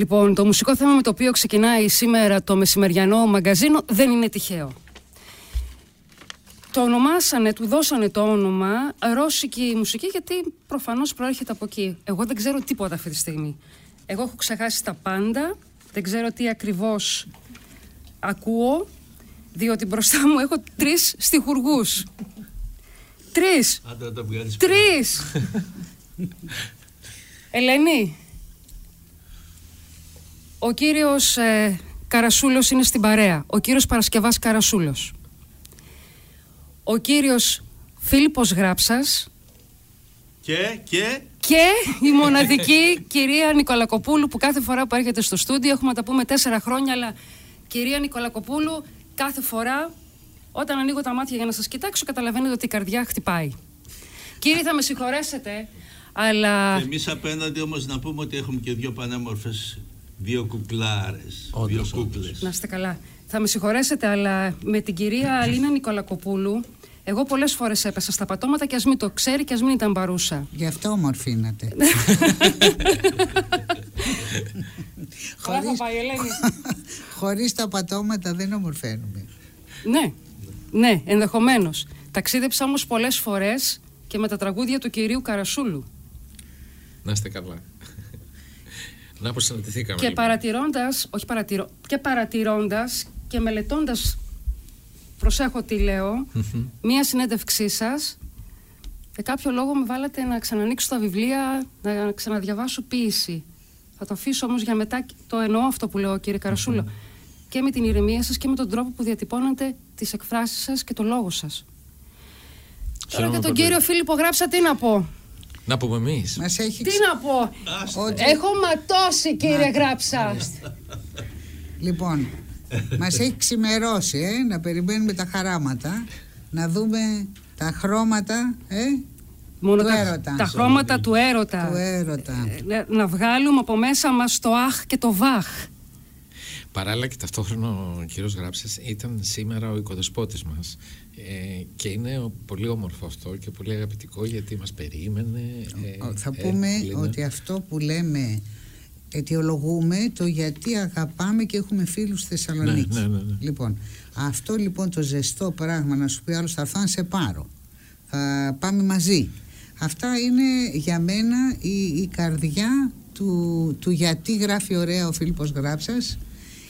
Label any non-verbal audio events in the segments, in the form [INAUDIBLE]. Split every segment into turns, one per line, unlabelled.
Λοιπόν, το μουσικό θέμα με το οποίο ξεκινάει σήμερα το μεσημεριανό μαγκαζίνο δεν είναι τυχαίο. Το ονομάσανε, του δώσανε το όνομα ρώσικη μουσική γιατί προφανώς προέρχεται από εκεί. Εγώ δεν ξέρω τίποτα αυτή τη στιγμή. Εγώ έχω ξεχάσει τα πάντα, δεν ξέρω τι ακριβώς ακούω, διότι μπροστά μου έχω τρεις στιχουργούς. Τρεις! Τρεις! [LAUGHS] Ελένη, ο κύριος ε, Καρασούλος είναι στην παρέα. Ο κύριος Παρασκευάς Καρασούλος. Ο κύριος Φίλιππος Γράψας.
Και, και...
Και η μοναδική [LAUGHS] κυρία Νικολακοπούλου που κάθε φορά που έρχεται στο στούντιο, έχουμε τα πούμε τέσσερα χρόνια, αλλά κυρία Νικολακοπούλου κάθε φορά όταν ανοίγω τα μάτια για να σας κοιτάξω καταλαβαίνετε ότι η καρδιά χτυπάει. Κύριε θα με συγχωρέσετε, αλλά...
Εμείς απέναντι όμως να πούμε ότι έχουμε και δύο πανέμορφες Δύο κουκλάρες, δύο κούκλες.
Να είστε καλά. Θα με συγχωρέσετε, αλλά με την κυρία Αλίνα Νικολακοπούλου, εγώ πολλές φορές έπεσα στα πατώματα και ας μην το ξέρει και ας μην ήταν παρούσα.
Γι' αυτό ομορφύνατε. [LAUGHS]
Χωρίς... [LAUGHS]
Χωρίς τα πατώματα δεν ομορφαίνουμε.
Ναι, ναι, ενδεχομένως. Ταξίδεψα όμως πολλές φορές και με τα τραγούδια του κυρίου Καρασούλου.
Να είστε καλά. Να πως συναντηθήκαμε.
Και λοιπόν. παρατηρώντας, όχι παρατηρώ, και παρατηρώντας και μελετώντας, προσέχω τι λέω, μία συνέντευξή σας, για κάποιο λόγο με βάλατε να ξανανοίξω τα βιβλία, να ξαναδιαβάσω ποίηση. Θα το αφήσω όμως για μετά, το εννοώ αυτό που λέω κύριε Καρασούλο, και με την ηρεμία σας και με τον τρόπο που διατυπώνετε τις εκφράσεις σας και το λόγο σας. Τώρα και τον κύριο Φίλιππο γράψα τι να πω.
Να πούμε εμείς.
Έχει...
Τι να πω; Έχω ματώσει, κύριε Γράψα.
Λοιπόν, μας έχει ξημερώσει, ε, να περιμένουμε τα χαράματα, να δούμε τα χρώματα, ε,
Μόνο
του
τα,
έρωτα.
τα χρώματα του έρωτα.
Του έρωτα.
Ε, να βγάλουμε από μέσα μας το αχ και το βαχ.
Παράλληλα και ταυτόχρονα ο κύριος Γράψας ήταν σήμερα ο οικοδεσπότης μας ε, και είναι πολύ όμορφο αυτό και πολύ αγαπητικό γιατί μας περίμενε.
Ε, θα πούμε ότι αυτό που λέμε αιτιολογούμε το γιατί αγαπάμε και έχουμε φίλους στη Θεσσαλονίκη.
Ναι, ναι, ναι,
λοιπόν, αυτό λοιπόν το ζεστό πράγμα να σου πει άλλος θα έρθω να σε πάρω. Θα πάμε μαζί. Αυτά είναι για μένα η, η καρδιά του, του γιατί γράφει ωραία ο Φίλιππος Γράψας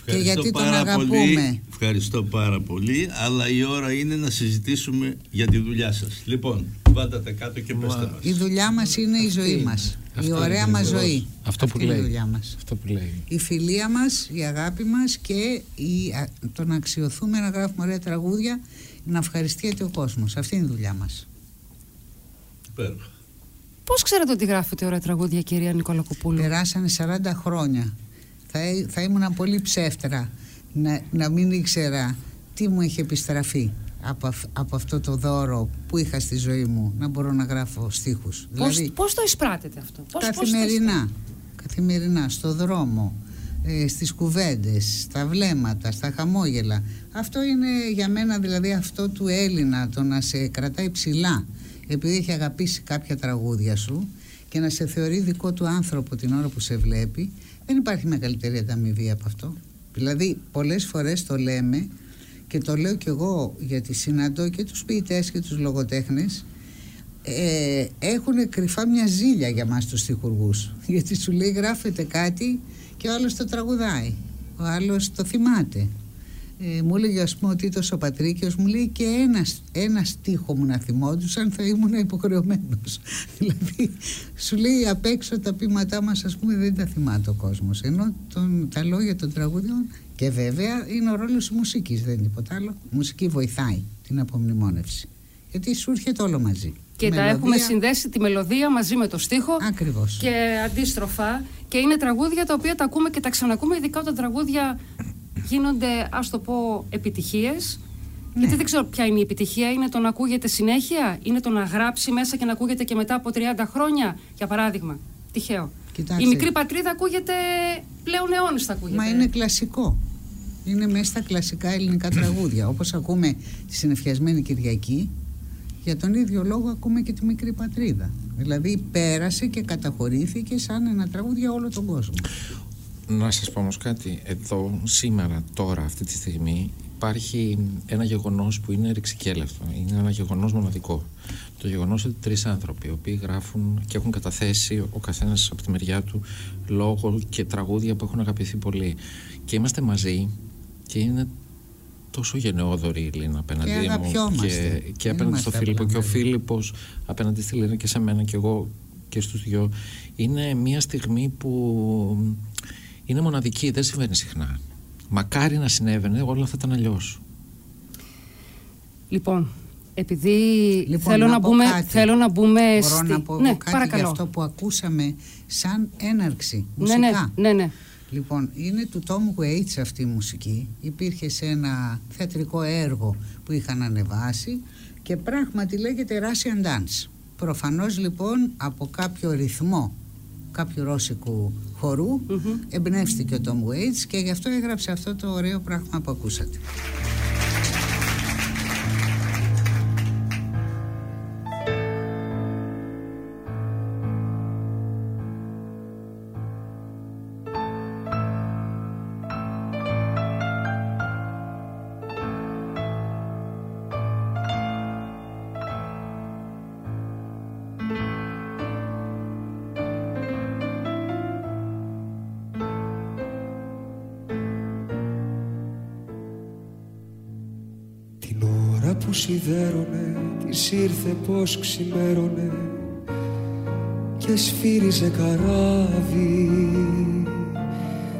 και γιατί τον αγαπούμε.
Πολύ, ευχαριστώ πάρα πολύ, αλλά η ώρα είναι να συζητήσουμε για τη δουλειά σας. Λοιπόν, βάλτε τα κάτω και πέστε μας.
Η δουλειά μας είναι η ζωή μας. η ωραία μας ζωή.
Αυτό που, λέει.
η δουλειά μας.
Αυτό που λέει.
Η φιλία μας, η αγάπη μας και η, το να αξιοθούμε να γράφουμε ωραία τραγούδια, να ευχαριστιέται ο κόσμος. Αυτή είναι η δουλειά μας.
Υπέροχα.
Πώς ξέρετε ότι γράφετε ωραία τραγούδια, κυρία Νικολακοπούλου;
Περάσανε 40 χρόνια θα, θα ήμουν πολύ ψεύτερα να, να μην ήξερα τι μου έχει επιστραφεί από, από αυτό το δώρο που είχα στη ζωή μου να μπορώ να γράφω στίχους.
Πώς, δηλαδή, πώς το εισπράτετε αυτό, πώς,
καθημερινά, καθημερινά, στο δρόμο, ε, στις κουβέντες, στα βλέμματα, στα χαμόγελα. Αυτό είναι για μένα δηλαδή αυτό του Έλληνα, το να σε κρατάει ψηλά επειδή έχει αγαπήσει κάποια τραγούδια σου και να σε θεωρεί δικό του άνθρωπο την ώρα που σε βλέπει δεν υπάρχει μεγαλύτερη ανταμοιβή από αυτό. Δηλαδή πολλές φορές το λέμε και το λέω κι εγώ γιατί συναντώ και τους ποιητές και τους λογοτέχνες ε, έχουν κρυφά μια ζήλια για μας τους στιχουργούς [LAUGHS] γιατί σου λέει γράφεται κάτι και ο άλλος το τραγουδάει ο άλλος το θυμάται ε, μου έλεγε ας πούμε ο Τίτος ο Πατρίκιος μου λέει και ένας, ένας στίχο μου να θυμόντουσαν θα ήμουν υποχρεωμένος [LAUGHS] δηλαδή σου λέει απ' έξω τα πείματά μας ας πούμε δεν τα θυμάται ο κόσμος ενώ τον, τα λόγια των τραγούδιων και βέβαια είναι ο ρόλος της μουσικής δεν είναι τίποτα άλλο. Η μουσική βοηθάει την απομνημόνευση. Γιατί σου έρχεται όλο μαζί.
Και τα έχουμε συνδέσει τη μελωδία μαζί με το στίχο
Ακριβώς.
και αντίστροφα. Και είναι τραγούδια τα οποία τα ακούμε και τα ξανακούμε ειδικά όταν τραγούδια γίνονται, ας το πω, επιτυχίες. Ναι. Γιατί δεν ξέρω ποια είναι η επιτυχία. Είναι το να ακούγεται συνέχεια, είναι το να γράψει μέσα και να ακούγεται και μετά από 30 χρόνια, για παράδειγμα; Τυχαίο.
Κοιτάξτε.
Η μικρή πατρίδα ακούγεται πλέον αιώνες θα ακούγεται.
Μα είναι κλασικό. Είναι μέσα στα κλασικά ελληνικά τραγούδια. Όπως ακούμε τη συνεφιασμένη Κυριακή, για τον ίδιο λόγο ακούμε και τη μικρή πατρίδα. Δηλαδή πέρασε και καταχωρήθηκε σαν ένα τραγούδι για όλο τον κόσμο.
Να σας πω όμως κάτι. Εδώ, σήμερα, τώρα, αυτή τη στιγμή, υπάρχει ένα γεγονός που είναι ρηξικέλευτο. Είναι ένα γεγονός μοναδικό. Το γεγονός ότι τρεις άνθρωποι, οι οποίοι γράφουν και έχουν καταθέσει ο καθένας από τη μεριά του λόγο και τραγούδια που έχουν αγαπηθεί πολύ. Και είμαστε μαζί και είναι τόσο γενναιόδορη η Λίνα απέναντί
Και
μου
αγαπιόμαστε.
και, και
Δεν
απέναντι
είμαστε
στο Φίλιππο
απλά
και ο
μαζί.
Φίλιππος απέναντι στη Λίνα και σε μένα και εγώ και στους δυο είναι μια στιγμή που είναι μοναδική, δεν συμβαίνει συχνά μακάρι να συνέβαινε όλα θα ήταν αλλιώς.
Λοιπόν, επειδή
Λοιπόν,
θέλω,
να
να
πω
μπούμε,
κάτι.
θέλω να μπούμε
Μπορώ
στη...
να πω εγώ
ναι,
κάτι
παρακαλώ.
για αυτό που ακούσαμε σαν έναρξη
ναι,
μουσικά.
ναι, ναι, ναι.
Λοιπόν, είναι του Tom Waits αυτή η μουσική. Υπήρχε σε ένα θεατρικό έργο που είχαν ανεβάσει και πράγματι λέγεται Russian Dance. Προφανώς λοιπόν από κάποιο ρυθμό κάποιου ρώσικου χορού εμπνεύστηκε ο Tom Waits και γι' αυτό έγραψε αυτό το ωραίο πράγμα που ακούσατε.
Που σιδέρωνε της ήρθε πως ξημέρωνε και σφύριζε καράβι.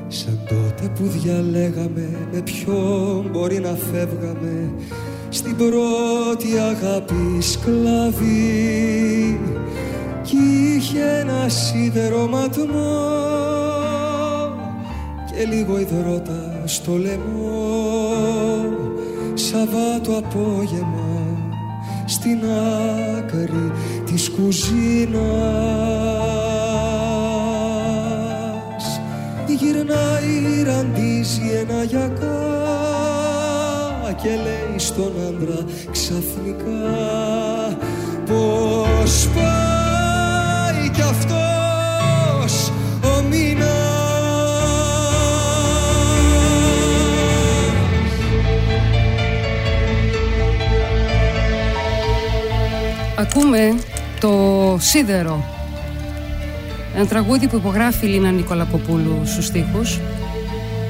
Σαν τότε που διαλέγαμε με ποιον μπορεί να φεύγαμε στην πρώτη αγάπη σκλαβή κι είχε ένα σιδερωματμό και λίγο υδρότα στο λαιμό Σαββάτο απόγευμα στην άκρη της κουζίνας. Γυρνάει ραντίζει ένα γιακά και λέει στον άντρα ξαφνικά πως πάει
Ακούμε το Σίδερο. Ένα τραγούδι που υπογράφει η Λίνα Νικολακοπούλου στους στίχους.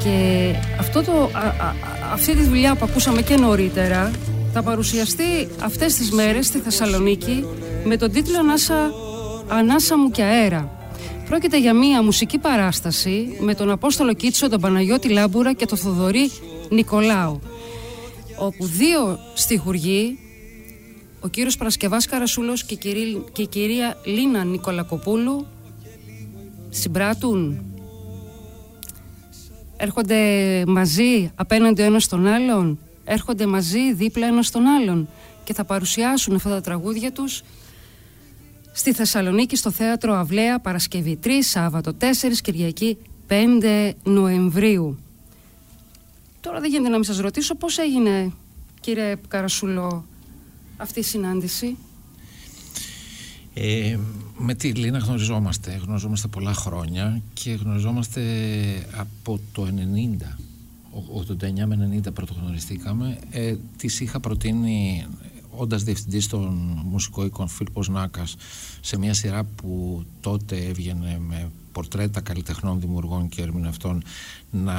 Και αυτό το, α- α- α- αυτή τη δουλειά που ακούσαμε και νωρίτερα θα παρουσιαστεί αυτές τις μέρες στη Θεσσαλονίκη με τον τίτλο Ανάσα, Ανάσα μου και αέρα. Πρόκειται για μία μουσική παράσταση με τον Απόστολο Κίτσο, τον Παναγιώτη Λάμπουρα και τον Θοδωρή Νικολάου όπου δύο στιχουργοί ο κύριος Παρασκευάς Καρασούλος και η, κυρί- και η κυρία Λίνα Νικολακοπούλου συμπράττουν. Έρχονται μαζί απέναντι ο ένας στον άλλον έρχονται μαζί δίπλα ένας στον άλλον και θα παρουσιάσουν αυτά τα τραγούδια τους στη Θεσσαλονίκη στο θέατρο Αυλαία Παρασκευή 3 Σάββατο 4 Κυριακή 5 Νοεμβρίου. Τώρα δεν γίνεται να μην σας ρωτήσω πώς έγινε κύριε Καρασούλο αυτή η συνάντηση;
Ε, με τη Λίνα γνωριζόμαστε, γνωριζόμαστε πολλά χρόνια και γνωριζόμαστε από το 90, ο- 89 με 90 πρωτογνωριστήκαμε. Ε, της είχα προτείνει, όντας διευθυντής των μουσικό οίκων Φίλιππος Νάκας, σε μια σειρά που τότε έβγαινε με πορτρέτα καλλιτεχνών, δημιουργών και ερμηνευτών, να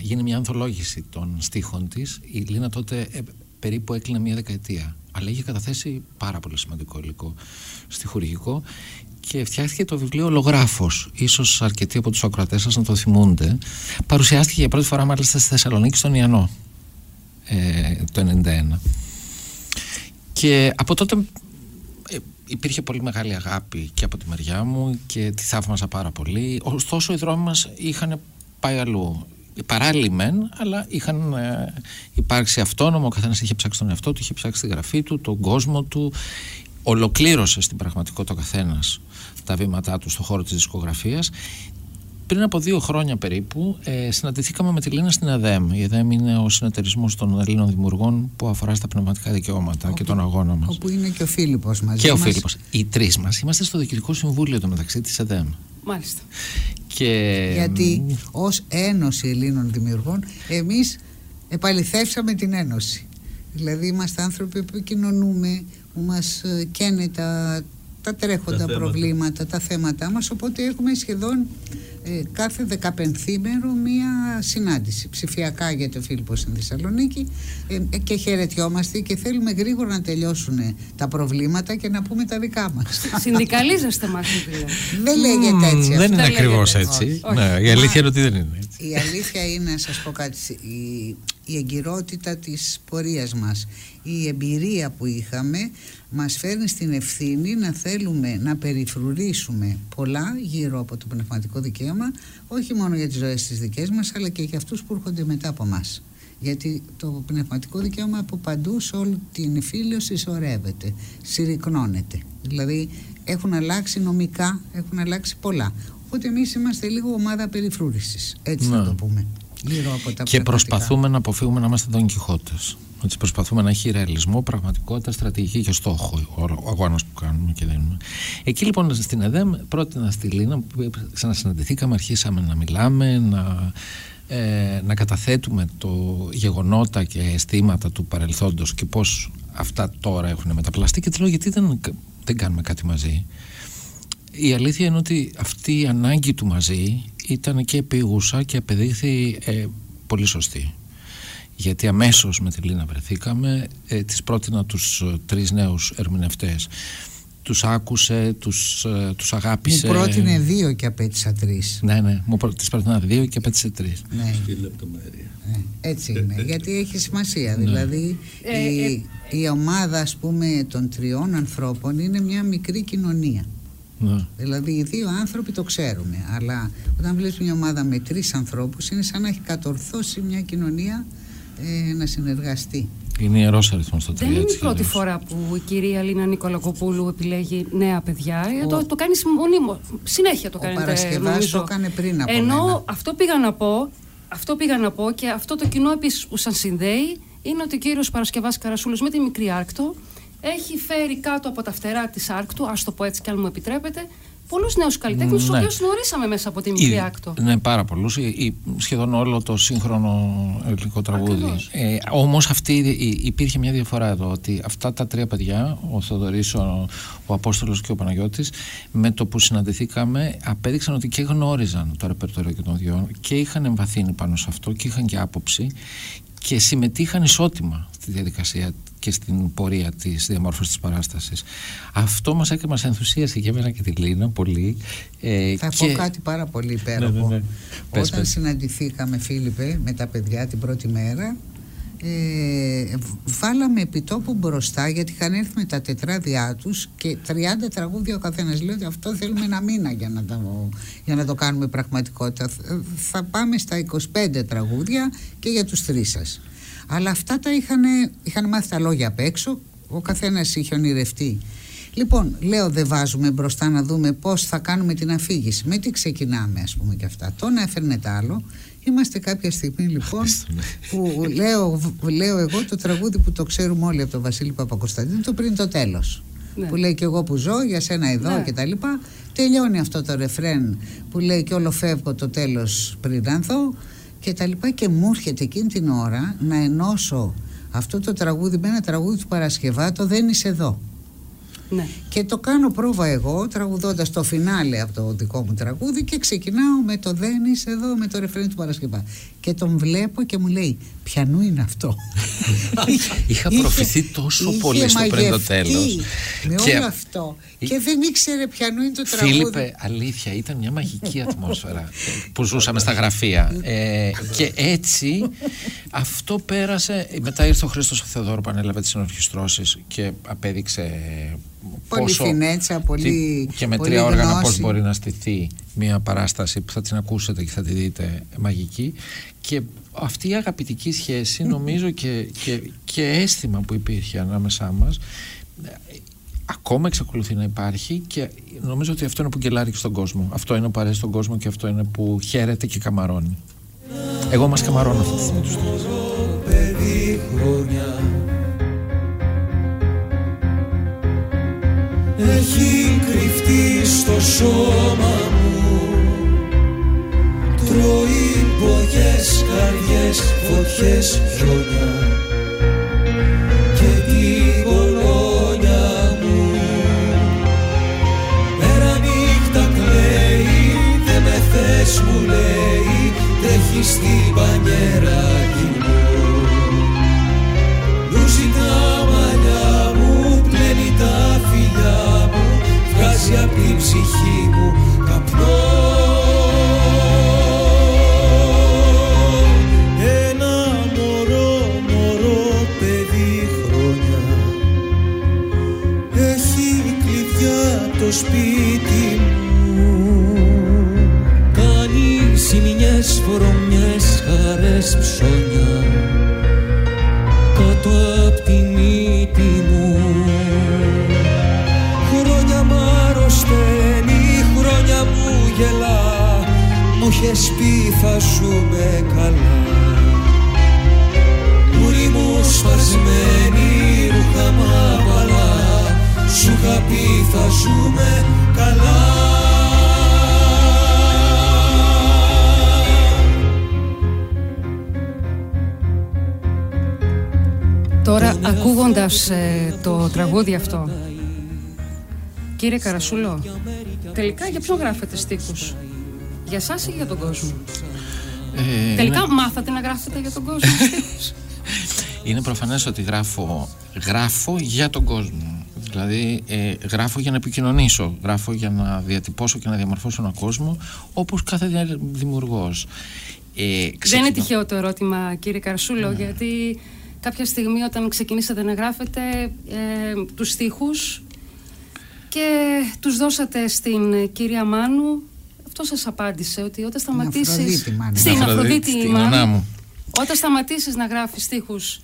γίνει μια ανθολόγηση των στίχων της. Η Λίνα τότε ε, περίπου έκλεινε μια δεκαετία. Αλλά είχε καταθέσει πάρα πολύ σημαντικό υλικό στιχουργικό και φτιάχτηκε το βιβλίο Λογράφος. Ίσως αρκετοί από τους ακροατές σας να το θυμούνται. Παρουσιάστηκε για πρώτη φορά μάλιστα στη Θεσσαλονίκη στον Ιαννό ε, το 1991. Και από τότε ε, υπήρχε πολύ μεγάλη αγάπη και από τη μεριά μου και τη θαύμαζα πάρα πολύ. Ωστόσο οι δρόμοι μας είχαν πάει αλλού. Παράλληλοι μεν, αλλά είχαν ε, υπάρξει αυτόνομο. Ο καθένας είχε ψάξει τον εαυτό του, είχε ψάξει τη γραφή του, τον κόσμο του. Ολοκλήρωσε στην πραγματικότητα ο καθένας τα βήματά του στον χώρο της δισκογραφίας πριν από δύο χρόνια περίπου ε, συναντηθήκαμε με τη Λίνα στην ΕΔΕΜ. Η ΕΔΕΜ είναι ο συνεταιρισμός των Ελλήνων δημιουργών που αφορά στα πνευματικά δικαιώματα και τον αγώνα μας.
Όπου είναι και ο Φίλιππος μαζί
Και ο
μας.
Φίλιππος. Οι τρεις μας είμαστε στο Διοικητικό Συμβούλιο το μεταξύ της ΕΔΕΜ.
Μάλιστα
Και...
Γιατί ως Ένωση Ελλήνων Δημιουργών εμείς επαληθεύσαμε την Ένωση. Δηλαδή είμαστε άνθρωποι που επικοινωνούμε, που μας ε, καίνε τα, τα τρέχοντα προβλήματα, τα θέματα μας, οπότε έχουμε σχεδόν ε, κάθε δεκαπενθήμερο μία συνάντηση ψηφιακά για το Φίλιππο στην Θεσσαλονίκη ε, και χαιρετιόμαστε και θέλουμε γρήγορα να τελειώσουν τα προβλήματα και να πούμε τα δικά μας.
Συνδικαλίζεστε μας
Δεν λέγεται έτσι.
δεν είναι ακριβώς έτσι. Ναι, η αλήθεια είναι ότι δεν είναι έτσι.
Η αλήθεια είναι, να σας πω κάτι, η, η εγκυρότητα της πορείας μας, η εμπειρία που είχαμε μας φέρνει στην ευθύνη να θέλουμε να περιφρουρήσουμε πολλά γύρω από το πνευματικό δικαίωμα όχι μόνο για τις ζωές τις δικές μας αλλά και για αυτούς που έρχονται μετά από μας. Γιατί το πνευματικό δικαίωμα από παντού σε όλη την εφήλιο συσσωρεύεται, συρρυκνώνεται. Δηλαδή έχουν αλλάξει νομικά, έχουν αλλάξει πολλά. Οπότε εμείς είμαστε λίγο ομάδα περιφρούρησης έτσι να το πούμε. Γύρω από τα
και προσπαθούμε να αποφύγουμε να είμαστε τον Κιχώτες ότι προσπαθούμε να έχει ρεαλισμό, πραγματικότητα, στρατηγική και στόχο ο αγώνας που κάνουμε και δίνουμε. Εκεί λοιπόν στην ΕΔΕΜ πρότεινα στη Λίνα που ξανασυναντηθήκαμε, αρχίσαμε να μιλάμε, να, ε, να καταθέτουμε το γεγονότα και αισθήματα του παρελθόντος και πώς αυτά τώρα έχουν μεταπλαστεί και λέω γιατί δεν, δεν κάνουμε κάτι μαζί; Η αλήθεια είναι ότι αυτή η ανάγκη του μαζί ήταν και επίγουσα και απεδείχθη ε, πολύ σωστή γιατί αμέσως με τη Λίνα βρεθήκαμε ε, της πρότεινα τους ε, τρεις νέους ερμηνευτές τους άκουσε, τους, ε, τους αγάπησε
μου πρότεινε δύο και απέτησα τρεις
ναι ναι, μου πρό, της πρότεινα δύο και απέτησε τρεις
ναι. ναι. έτσι είναι, γιατί έχει σημασία ναι. δηλαδή ε, η, ε, η ομάδα ας πούμε των τριών ανθρώπων είναι μια μικρή κοινωνία ναι. Δηλαδή οι δύο άνθρωποι το ξέρουμε Αλλά όταν βλέπεις μια ομάδα με τρεις ανθρώπους Είναι σαν να έχει κατορθώσει μια κοινωνία ε, να συνεργαστεί.
Είναι ιερός αριθμός στο
Δεν είναι η πρώτη φορά που η κυρία Λίνα Νικολακοπούλου επιλέγει νέα παιδιά. Ε, ο... Το, το κάνει μονίμω. Συνέχεια το κάνει. Ο
Παρασκευάς το έκανε πριν από
Ενώ μένα. αυτό πήγα να πω, αυτό πήγα να πω και αυτό το κοινό επίσης που σας συνδέει είναι ότι ο κύριος Παρασκευάς Καρασούλος με τη μικρή Άρκτο έχει φέρει κάτω από τα φτερά της Άρκτου, ας το πω έτσι και αν μου επιτρέπετε, πολλούς νέους καλλιτέχνες, ναι. του οποίους γνωρίσαμε μέσα από τη μικρή άκτο.
Ναι, πάρα πολλούς. Σχεδόν όλο το σύγχρονο ελληνικό τραγούδι. Ε, Όμως υπήρχε μια διαφορά εδώ, ότι αυτά τα τρία παιδιά, ο Θοδωρής, ο, ο Απόστολος και ο Παναγιώτης, με το που συναντηθήκαμε, απέδειξαν ότι και γνώριζαν το ρεπερτόριο και των δυο και είχαν εμβαθύνει πάνω σε αυτό και είχαν και άποψη και συμμετείχαν ισότιμα στη διαδικασία και στην πορεία της διαμόρφωσης της παράστασης. Αυτό μας έκανε μας ενθουσίασε και εμένα και τη Λίνα πολύ.
Ε, Θα και... πω κάτι πάρα πολύ υπέροχο. Ναι, ναι, ναι. Όταν πες, συναντηθήκαμε Φίλιππε με τα παιδιά την πρώτη μέρα ε, βάλαμε επιτόπου μπροστά γιατί είχαν έρθει με τα τετράδια τους και 30 τραγούδια ο καθένας λέει ότι αυτό θέλουμε ένα μήνα για να, το, για να το κάνουμε πραγματικότητα θα πάμε στα 25 τραγούδια και για τους τρεις σας αλλά αυτά τα είχαν, είχαν μάθει τα λόγια απ' έξω, ο καθένας είχε ονειρευτεί. Λοιπόν, λέω δεν βάζουμε μπροστά να δούμε πώς θα κάνουμε την αφήγηση. Με τι ξεκινάμε ας πούμε και αυτά. Το να έφερνε τ' άλλο. Είμαστε κάποια στιγμή λοιπόν ναι. που λέω, λέω εγώ το τραγούδι που το ξέρουμε όλοι από τον Βασίλη Παπακοσταντίνου το πριν το τέλος. Ναι. Που λέει και εγώ που ζω, για σένα εδώ ναι. και τα λοιπά. Τελειώνει αυτό το ρεφρέν που λέει και όλο φεύγω το τέλος πριν ανθώ και τα λοιπά και μου έρχεται εκείνη την ώρα να ενώσω αυτό το τραγούδι με ένα τραγούδι του Παρασκευάτο «Δεν είσαι εδώ». Ναι. Και το κάνω πρόβα εγώ τραγουδώντας το φινάλε από το δικό μου τραγούδι και ξεκινάω με το «Δεν είσαι εδώ» με το ρεφρέν του Παρασκευά. Και τον βλέπω και μου λέει «Πιανού είναι αυτό». [LAUGHS]
Είχα προφηθεί τόσο πολύ στο πριν το τέλος.
Με και... όλο αυτό. Και δεν ήξερε ποιανού είναι το τραγούδι.
Φίλιππε, αλήθεια, ήταν μια μαγική ατμόσφαιρα που ζούσαμε στα γραφεία. Ε, και έτσι αυτό πέρασε. Μετά ήρθε ο Χρήστος Θεοδόρου που ανέλαβε τις ενορχιστρώσεις και απέδειξε
πολύ πόσο, φινέτσα, πολύ
και με τρία όργανα πώς μπορεί να στηθεί μια παράσταση που θα την ακούσετε και θα τη δείτε μαγική και αυτή η αγαπητική σχέση [LAUGHS] νομίζω και, και, και αίσθημα που υπήρχε ανάμεσά μας ακόμα εξακολουθεί να υπάρχει και νομίζω ότι αυτό είναι που γκελάρει στον κόσμο. Αυτό είναι που αρέσει στον κόσμο και αυτό είναι που χαίρεται και καμαρώνει. Εγώ μας καμαρώνω αυτή τη στιγμή
έχει κρυφτεί στο σώμα μου. Τρώει
καριέ, καρδιές, φωτιές, χιονιά τραγούδι αυτό Κύριε Καρασούλο Τελικά για ποιον γράφετε στίχους; Για σας ή για τον κόσμο;
Ε,
Τελικά
είναι,
μάθατε να γράφετε για τον κόσμο στίχους; [LAUGHS]
Είναι προφανές ότι γράφω, γράφω για τον κόσμο. Δηλαδή ε, γράφω για να επικοινωνήσω, γράφω για να διατυπώσω και να διαμορφώσω έναν κόσμο όπως κάθε δια- δημιουργός. Ε,
Δεν είναι
ξεκινώ-
τυχαίο το ερώτημα κύριε Καρασούλο Γιατί κάποια στιγμή όταν ξεκινήσατε να γράφετε ε, Τους στίχους Και τους δώσατε στην κυρία Μάνου Αυτό σας απάντησε ότι όταν σταματήσεις
Αφροδίτη, Μάνου.
Στην
Αφροδίτη,
Αφροδίτη
στην
Μάνου,
νονά μου.
Όταν σταματήσεις να γράφεις στίχους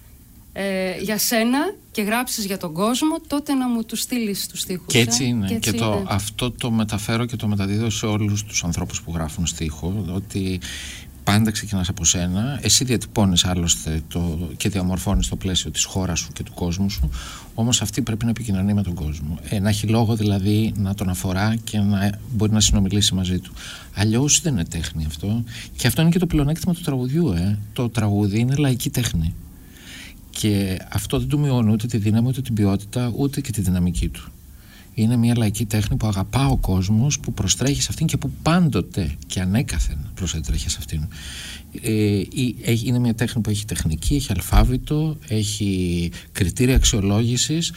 ε, για σένα και γράψεις για τον κόσμο, τότε να μου τους στείλεις τους στίχους.
Και έτσι
ε.
είναι. Και,
έτσι
το,
είναι.
αυτό το μεταφέρω και το μεταδίδω σε όλους τους ανθρώπους που γράφουν στίχο ότι πάντα ξεκινάς από σένα. Εσύ διατυπώνεις άλλωστε το, και διαμορφώνεις το πλαίσιο της χώρας σου και του κόσμου σου. Όμως αυτή πρέπει να επικοινωνεί με τον κόσμο. Ε, να έχει λόγο δηλαδή να τον αφορά και να μπορεί να συνομιλήσει μαζί του. Αλλιώς δεν είναι τέχνη αυτό. Και αυτό είναι και το πλεονέκτημα του τραγουδιού ε. το τραγούδι είναι λαϊκή τέχνη. Και αυτό δεν του μειώνει ούτε τη δύναμη, ούτε την ποιότητα, ούτε και τη δυναμική του. Είναι μια λαϊκή τέχνη που αγαπά ο κόσμο, που προστρέχει σε αυτήν και που πάντοτε και ανέκαθεν προστρέχει σε αυτήν. Ε, η- έχει- είναι μια τέχνη που έχει τεχνική, έχει αλφάβητο, έχει κριτήρια αξιολόγησης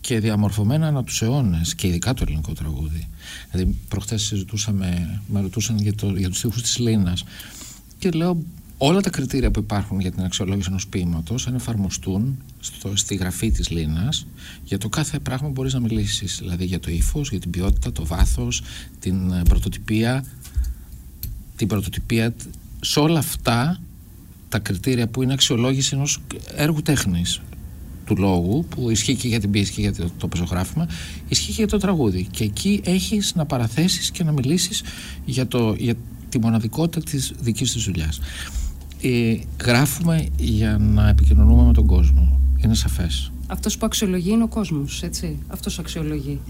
και διαμορφωμένα ανά τους αιώνες και ειδικά το ελληνικό τραγούδι. Δηλαδή προχθές συζητούσαμε, με ρωτούσαν για, το, για τους στίχους της Λίνας και λέω όλα τα κριτήρια που υπάρχουν για την αξιολόγηση ενός ποίηματος αν εφαρμοστούν στο, στη γραφή της Λίνας για το κάθε πράγμα μπορείς να μιλήσεις. Δηλαδή για το ύφος, για την ποιότητα, το βάθος την ε, πρωτοτυπία την πρωτοτυπία τ- σε όλα αυτά τα κριτήρια που είναι αξιολόγηση ενός έργου τέχνης του λόγου που ισχύει και για την πίεση και για το, το πεζογράφημα ισχύει και για το τραγούδι. Και εκεί έχεις να παραθέσεις και να μιλήσεις για, το, για τη μοναδικότητα της δικής της δουλειάς ε, γράφουμε για να επικοινωνούμε με τον κόσμο είναι σαφές
Αυτός που αξιολογεί είναι ο κόσμος, έτσι. Αυτός αξιολογεί.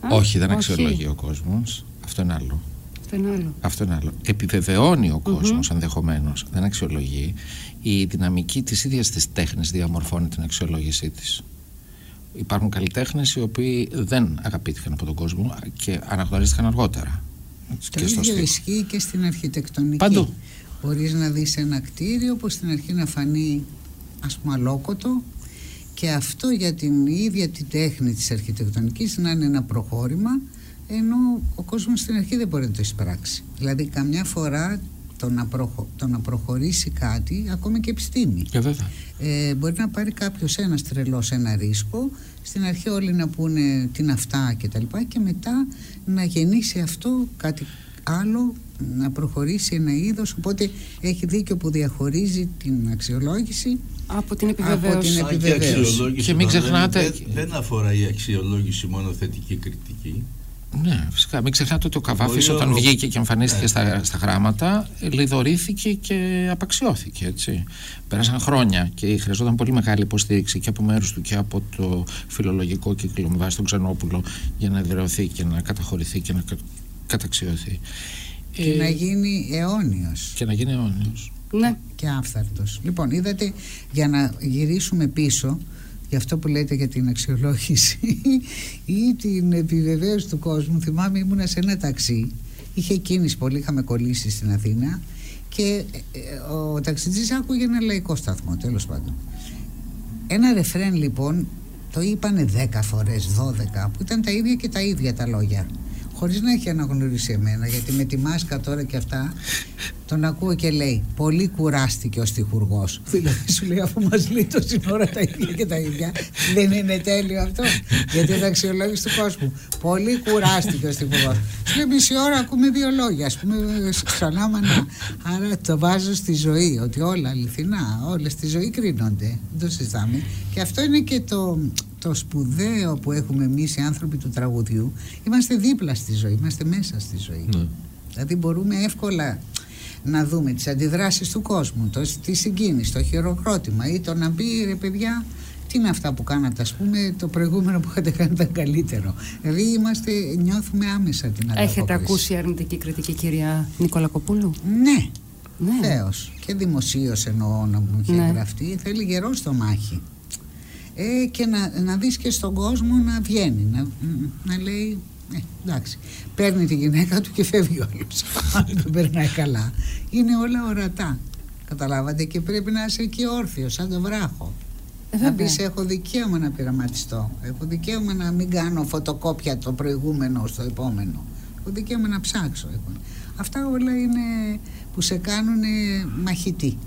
Α,
όχι δεν αξιολογεί ο κόσμος αυτό είναι άλλο
Αυτό είναι άλλο.
Αυτό είναι άλλο. Επιβεβαιώνει ο κόσμος ενδεχομένως, δεν αξιολογεί. Η δυναμική της ίδιας της τέχνης διαμορφώνει την αξιολόγησή της. Υπάρχουν καλλιτέχνες οι οποίοι δεν αγαπήθηκαν από τον κόσμο και αναγνωρίστηκαν αργότερα.
Το
και στο
ίδιο
στίχο.
ισχύει και στην αρχιτεκτονική.
Παντού.
Μπορείς να δεις ένα κτίριο που στην αρχή να φανεί ας πούμε αλόκοτο και αυτό για την ίδια την τέχνη της αρχιτεκτονικής να είναι ένα προχώρημα ενώ ο κόσμος στην αρχή δεν μπορεί να το εισπράξει. Δηλαδή καμιά φορά το να, προχω- το να προχωρήσει κάτι, ακόμα και επιστήμη.
Και βέβαια.
Ε, μπορεί να πάρει κάποιος ένας τρελός ένα ρίσκο. Στην αρχή όλοι να πούνε τι είναι αυτά και τα λοιπά και μετά να γεννήσει αυτό κάτι άλλο, να προχωρήσει ένα είδος. Οπότε έχει δίκιο που διαχωρίζει την αξιολόγηση
Από την
Από
επιβεβαίωση.
την
Αν και
επιβεβαίωση.
αξιολόγηση
Και μην
δεν-
ξεχνάτε-
Δεν, δεν αφορά η αξιολόγηση μόνο θετική κριτική.
Ναι, φυσικά. Μην ξεχνάτε ότι ο Καβάφης
Μπορεί ο-
όταν βγήκε και εμφανίστηκε
Ναι.
στα, στα γράμματα λιδωρήθηκε και απαξιώθηκε. Έτσι. Πέρασαν χρόνια και χρειαζόταν πολύ μεγάλη υποστήριξη και από μέρους του και από το φιλολογικό κύκλο με βάση τον Ξενόπουλο για να εδραιωθεί και να καταχωρηθεί και να κα- καταξιωθεί.
Και
Ε,
να γίνει αιώνιος.
και να γίνει αιώνιος.
Ναι.
Και άφθαρτος. Λοιπόν, είδατε, για να γυρίσουμε πίσω, για αυτό που λέτε για την αξιολόγηση ή την επιβεβαίωση του κόσμου, θυμάμαι ήμουνα σε ένα ταξί, είχε κίνηση πολύ, είχαμε κολλήσει στην Αθήνα και ε, ο ταξιτζής άκουγε ένα λαϊκό σταθμό, τέλος πάντων. Ένα ρεφρέν λοιπόν το είπανε 10 φορές, 12 που ήταν τα ίδια και τα ίδια τα λόγια χωρίς να έχει αναγνωρίσει εμένα γιατί με τη μάσκα τώρα και αυτά τον ακούω και λέει πολύ κουράστηκε ο στιχουργός δηλαδή σου λέει αφού μας λέει τόση ώρα τα ίδια και τα ίδια δεν είναι τέλειο αυτό γιατί είναι αξιολόγηση του κόσμου πολύ κουράστηκε ο στιχουργός σου λέει μισή ώρα ακούμε δύο λόγια ας πούμε ξανά μανά άρα το βάζω στη ζωή ότι όλα αληθινά όλα στη ζωή κρίνονται. Δεν το συζητάμε. Και αυτό είναι και το το σπουδαίο που έχουμε εμείς οι άνθρωποι του τραγουδιού είμαστε δίπλα στη ζωή, είμαστε μέσα στη ζωή ναι. δηλαδή μπορούμε εύκολα να δούμε τις αντιδράσεις του κόσμου το, τη συγκίνηση, το χειροκρότημα ή το να πει ρε παιδιά τι είναι αυτά που κάνατε ας πούμε το προηγούμενο που είχατε κάνει ήταν καλύτερο δηλαδή είμαστε, νιώθουμε άμεσα την ανταπόκριση
Έχετε ακούσει αρνητική κριτική κυρία Νικολακοπούλου;
Ναι, ναι. Θέως. και δημοσίως εννοώ να μου είχε ναι. γραφτεί θέλει γερό στο μάχη ε, και να, να δεις και στον κόσμο να βγαίνει να, να λέει ε, εντάξει, παίρνει τη γυναίκα του και φεύγει όλος. Αν δεν περνάει καλά είναι όλα ορατά. Καταλάβατε και πρέπει να είσαι εκεί όρθιος σαν το βράχο. Ε, να πεις έχω δικαίωμα να πειραματιστώ. Έχω δικαίωμα να μην κάνω φωτοκόπια το προηγούμενο στο επόμενο. Έχω δικαίωμα να ψάξω έχω. αυτά όλα είναι που σε κάνουν μαχητή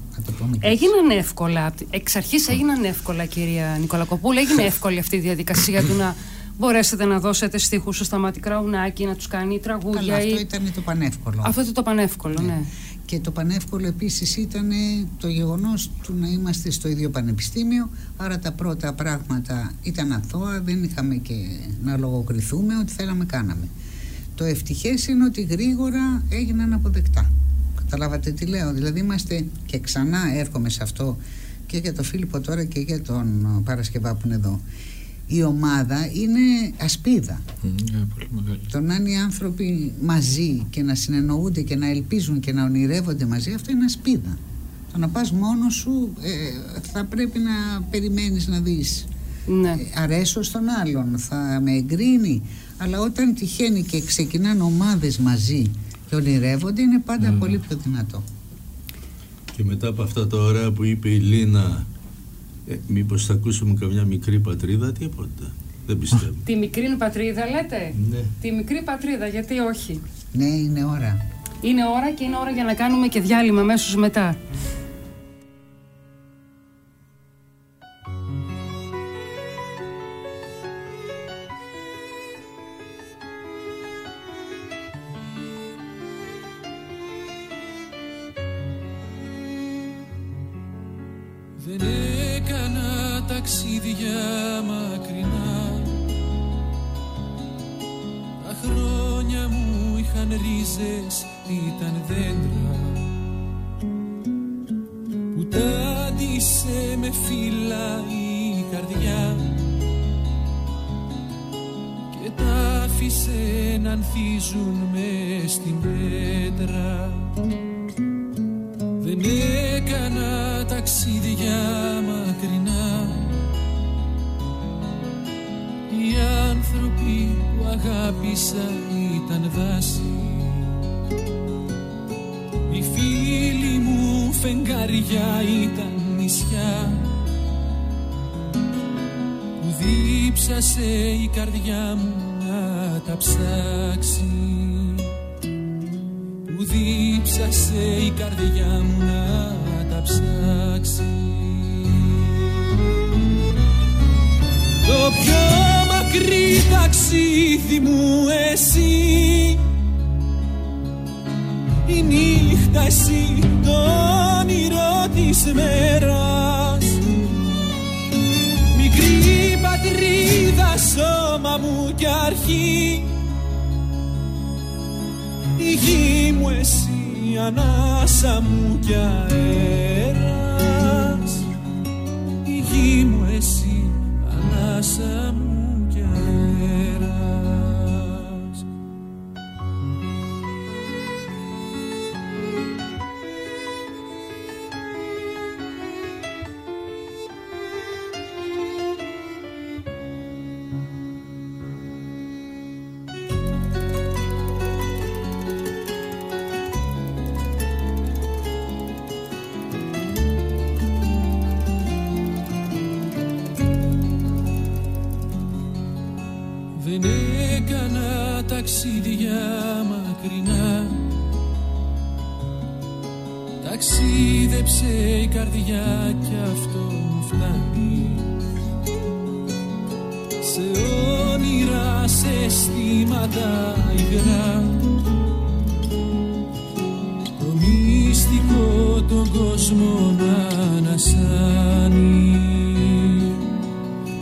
Έγιναν εύκολα, εξ αρχής έγιναν εύκολα κυρία Νικολακοπούλου, έγινε εύκολη αυτή η διαδικασία του να μπορέσετε να δώσετε στίχους στο Σταμάτη Κραουνάκη, να τους κάνει τραγούδια.
Καλά, αυτό ήταν το πανεύκολο.
Αυτό ήταν το πανεύκολο, ναι. ναι.
Και το πανεύκολο επίσης ήταν το γεγονός του να είμαστε στο ίδιο πανεπιστήμιο, άρα τα πρώτα πράγματα ήταν αθώα, δεν είχαμε και να λογοκριθούμε, ότι θέλαμε κάναμε. Το ευτυχές είναι ότι γρήγορα έγιναν αποδεκτά. Καταλάβατε τι λέω. Δηλαδή είμαστε και ξανά έρχομαι σε αυτό και για τον Φίλιππο τώρα και για τον ε, Παρασκευά που είναι εδώ. Η ομάδα είναι ασπίδα.
Mm,
το να είναι οι άνθρωποι μαζί και να συνεννοούνται και να ελπίζουν και να ονειρεύονται μαζί, αυτό είναι ασπίδα. Το να πας μόνος σου ε, θα πρέπει να περιμένεις να δεις.
Ναι. Ε,
αρέσω στον άλλον, θα με εγκρίνει. Αλλά όταν τυχαίνει και ξεκινάνε ομάδες μαζί και ονειρεύονται είναι πάντα mm. πολύ πιο δυνατό.
Και μετά από αυτά τα ωραία που είπε η Λίνα, ε, μήπως θα ακούσουμε καμιά μικρή πατρίδα, τίποτα. Δεν πιστεύω.
Τη μικρή πατρίδα λέτε;
Ναι.
Τη μικρή πατρίδα, γιατί όχι;
Ναι, είναι ώρα.
Είναι ώρα και είναι ώρα για να κάνουμε και διάλειμμα αμέσως μετά.
δίψασε η καρδιά μου να τα ψάξει. Που δίψασε η καρδιά μου να τα ψάξει. Το πιο μακρύ ταξίδι μου εσύ. Η νύχτα εσύ το όνειρο της μέρας. σώμα μου και αρχή. Η γη μου εσύ ανάσα μου κι αέρας. Η γη μου εσύ ανάσα μου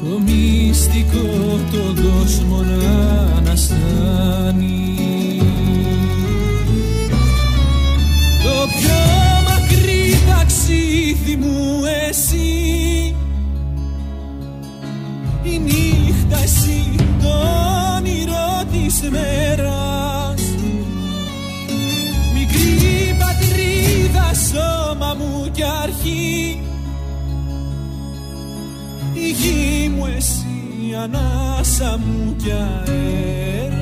Το μυστικό τον κόσμο να αναστάνει. Το πιο ταξίδι μου εσύ. Η νύχτα εσύ το όνειρο της μέρας ανάσα μου
κι αέρας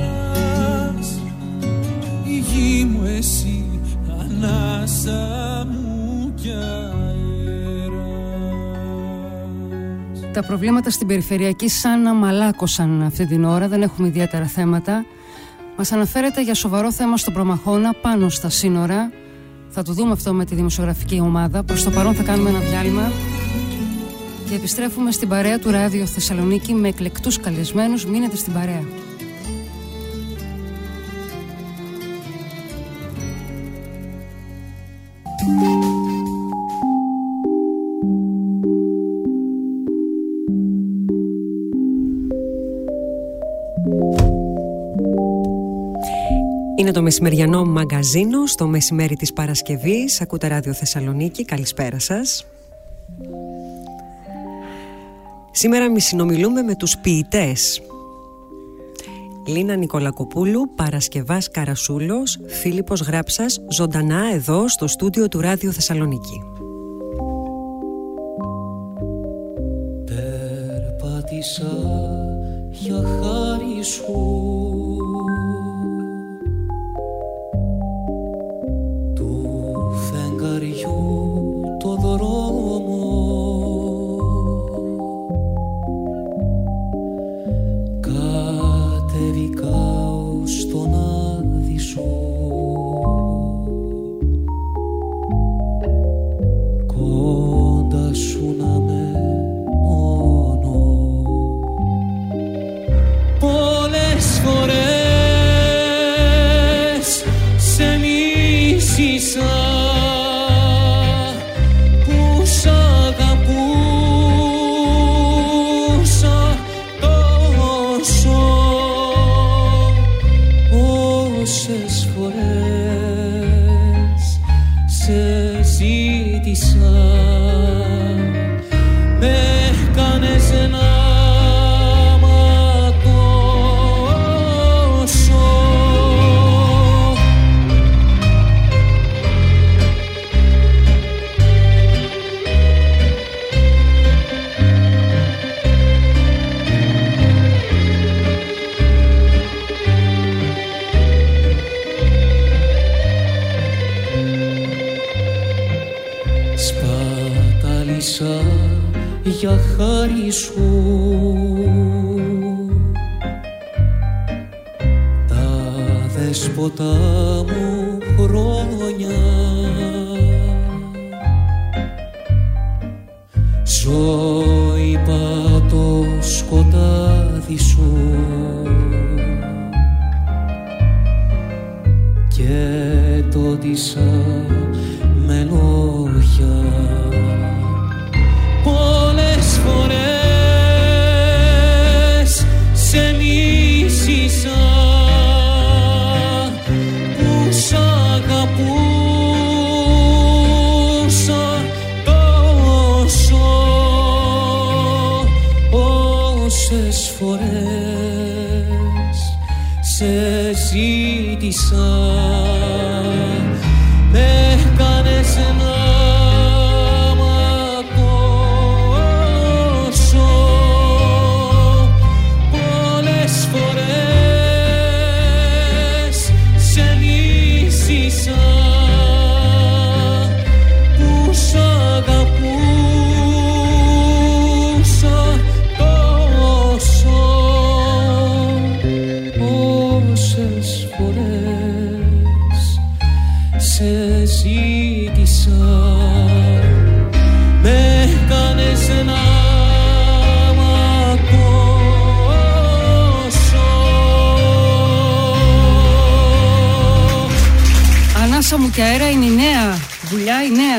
Η γη μου εσύ ανάσα μου
τα προβλήματα στην περιφερειακή σαν να μαλάκωσαν αυτή την ώρα, δεν έχουμε ιδιαίτερα θέματα. Μας αναφέρεται για σοβαρό θέμα στον Προμαχώνα πάνω στα σύνορα. Θα το δούμε αυτό με τη δημοσιογραφική ομάδα. Προς το παρόν θα κάνουμε ένα διάλειμμα και επιστρέφουμε στην παρέα του Ράδιο Θεσσαλονίκη με εκλεκτούς καλεσμένους. Μείνετε στην παρέα.
Είναι το μεσημεριανό μαγκαζίνο στο μεσημέρι της Παρασκευής. Ακούτε Ράδιο Θεσσαλονίκη. Καλησπέρα σας. Σήμερα μη συνομιλούμε με τους ποιητές. Λίνα Νικολακοπούλου, Παρασκευάς Καρασούλος, Φίλιππος Γράψας, ζωντανά εδώ στο στούντιο του Ράδιο Θεσσαλονίκη.
Περπάτησα για χάρη σου
και το τύσα με λόγια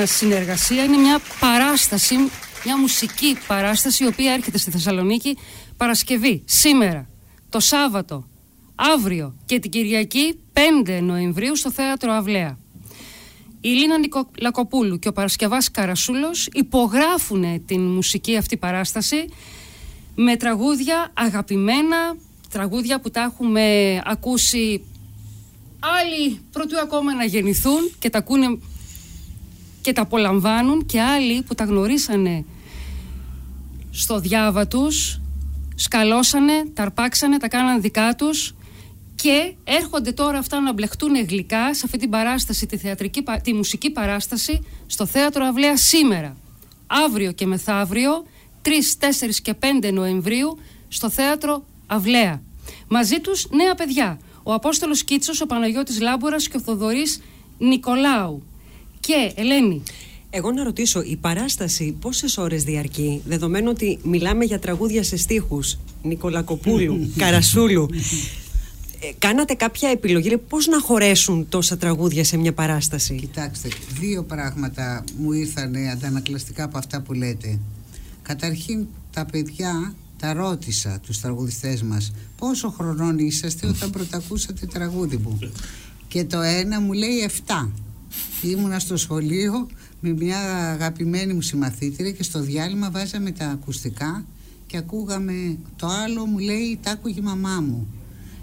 συνεργασία. Είναι μια παράσταση, μια μουσική παράσταση η οποία έρχεται στη Θεσσαλονίκη Παρασκευή, σήμερα, το Σάββατο, αύριο και την Κυριακή 5 Νοεμβρίου στο Θέατρο Αυλαία. Η Λίνα Νικολακοπούλου και ο Παρασκευάς Καρασούλος υπογράφουν την μουσική αυτή παράσταση με τραγούδια αγαπημένα, τραγούδια που τα έχουμε ακούσει άλλοι πρωτού ακόμα να γεννηθούν και τα ακούνε και τα απολαμβάνουν και άλλοι που τα γνωρίσανε στο διάβα τους σκαλώσανε, τα αρπάξανε, τα κάνανε δικά τους και έρχονται τώρα αυτά να μπλεχτούν γλυκά σε αυτή την παράσταση, τη, θεατρική, τη μουσική παράσταση στο Θέατρο Αυλαία σήμερα. Αύριο και μεθαύριο, 3, 4 και 5 Νοεμβρίου, στο Θέατρο Αυλαία. Μαζί τους νέα παιδιά, ο Απόστολος Κίτσος, ο Παναγιώτης Λάμπορας και ο Θοδωρής Νικολάου. Και, Ελένη,
εγώ να ρωτήσω, η παράσταση πόσες ώρες διαρκεί, δεδομένου ότι μιλάμε για τραγούδια σε στίχους Νικολακοπούλου, [LAUGHS] Καρασούλου. Ε, κάνατε κάποια επιλογή, πώς να χωρέσουν τόσα τραγούδια σε μια παράσταση;
Κοιτάξτε, δύο πράγματα μου ήρθαν αντανακλαστικά από αυτά που λέτε. Καταρχήν, τα παιδιά τα ρώτησα τους τραγουδιστές μας πόσο χρονών είσαστε όταν [LAUGHS] πρωτακούσατε τραγούδι μου και το ένα μου λέει 7 ήμουνα στο σχολείο με μια αγαπημένη μου συμμαθήτρια και στο διάλειμμα βάζαμε τα ακουστικά και ακούγαμε το άλλο μου λέει τα άκουγε η μαμά μου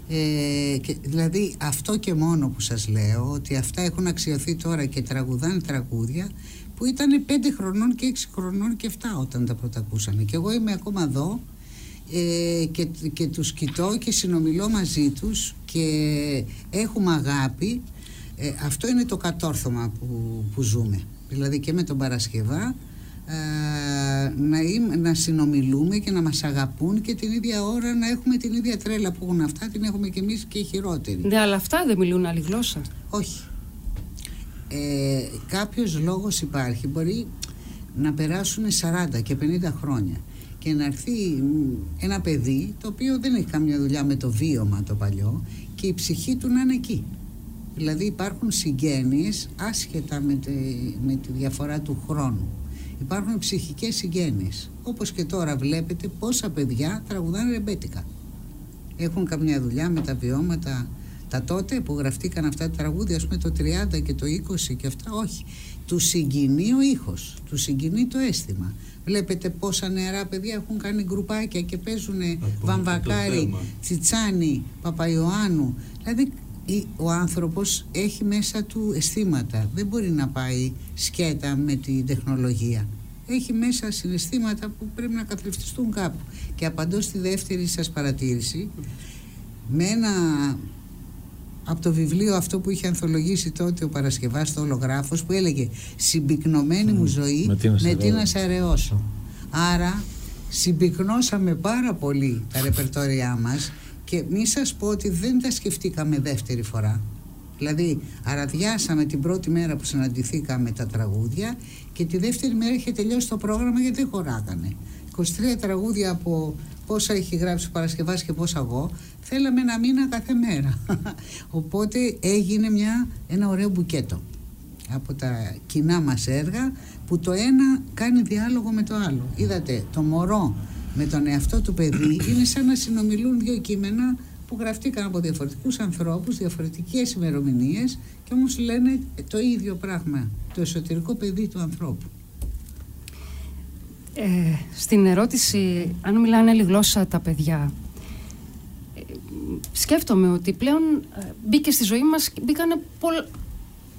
ε, και, δηλαδή αυτό και μόνο που σας λέω ότι αυτά έχουν αξιωθεί τώρα και τραγουδάνε τραγούδια που ήταν 5 χρονών και 6 χρονών και 7 όταν τα πρωτακούσαμε και εγώ είμαι ακόμα εδώ ε, και, και τους κοιτώ και συνομιλώ μαζί τους και έχουμε αγάπη ε, αυτό είναι το κατόρθωμα που, που ζούμε. Δηλαδή και με τον Παρασκευά ε, να, να συνομιλούμε και να μας αγαπούν και την ίδια ώρα να έχουμε την ίδια τρέλα που έχουν αυτά την έχουμε και εμείς και οι χειρότεροι.
Ναι αλλά αυτά δεν μιλούν άλλη γλώσσα.
Όχι. Ε, Κάποιος λόγος υπάρχει. Μπορεί να περάσουν 40 και 50 χρόνια και να έρθει ένα παιδί το οποίο δεν έχει καμιά δουλειά με το βίωμα το παλιό και η ψυχή του να είναι εκεί. Δηλαδή υπάρχουν συγγένειες άσχετα με τη, με τη διαφορά του χρόνου. Υπάρχουν ψυχικές συγγένειες. Όπως και τώρα βλέπετε πόσα παιδιά τραγουδάνε ρεμπέτικα. Έχουν καμιά δουλειά με τα βιώματα τα τότε που γραφτήκαν αυτά τα τραγούδια, ας πούμε το 30 και το 20 και αυτά, όχι. Του συγκινεί ο ήχος, του συγκινεί το αίσθημα. Βλέπετε πόσα νεαρά παιδιά έχουν κάνει γκρουπάκια και παίζουν βαμβακάρι, τσιτσάνι, παπαϊωάννου. Δηλαδή ο άνθρωπος έχει μέσα του αισθήματα. Δεν μπορεί να πάει σκέτα με την τεχνολογία. Έχει μέσα συναισθήματα που πρέπει να καθρεφτιστούν κάπου. Και απαντώ στη δεύτερη σας παρατήρηση με ένα από το βιβλίο αυτό που είχε ανθολογήσει τότε ο Παρασκευάς το ολογράφος που έλεγε «Συμπυκνωμένη μου ζωή με τι να σε αραιώσω». Άρα συμπυκνώσαμε πάρα πολύ τα ρεπερτόρια μας και μη σας πω ότι δεν τα σκεφτήκαμε δεύτερη φορά. Δηλαδή αραδιάσαμε την πρώτη μέρα που συναντηθήκαμε τα τραγούδια και τη δεύτερη μέρα είχε τελειώσει το πρόγραμμα γιατί δεν χωράγανε. 23 τραγούδια από πόσα έχει γράψει ο Παρασκευάς και πόσα εγώ, θέλαμε ένα μήνα κάθε μέρα. [LAUGHS] Οπότε έγινε μια, ένα ωραίο μπουκέτο από τα κοινά μας έργα που το ένα κάνει διάλογο με το άλλο. Είδατε, το μωρό με τον εαυτό του παιδί είναι σαν να συνομιλούν δύο κείμενα που γραφτήκαν από διαφορετικούς ανθρώπους, διαφορετικές ημερομηνίες και όμως λένε το ίδιο πράγμα, το εσωτερικό παιδί του ανθρώπου.
Ε, στην ερώτηση αν μιλάνε άλλη γλώσσα τα παιδιά ε, σκέφτομαι ότι πλέον ε, μπήκε στη ζωή μας μπήκανε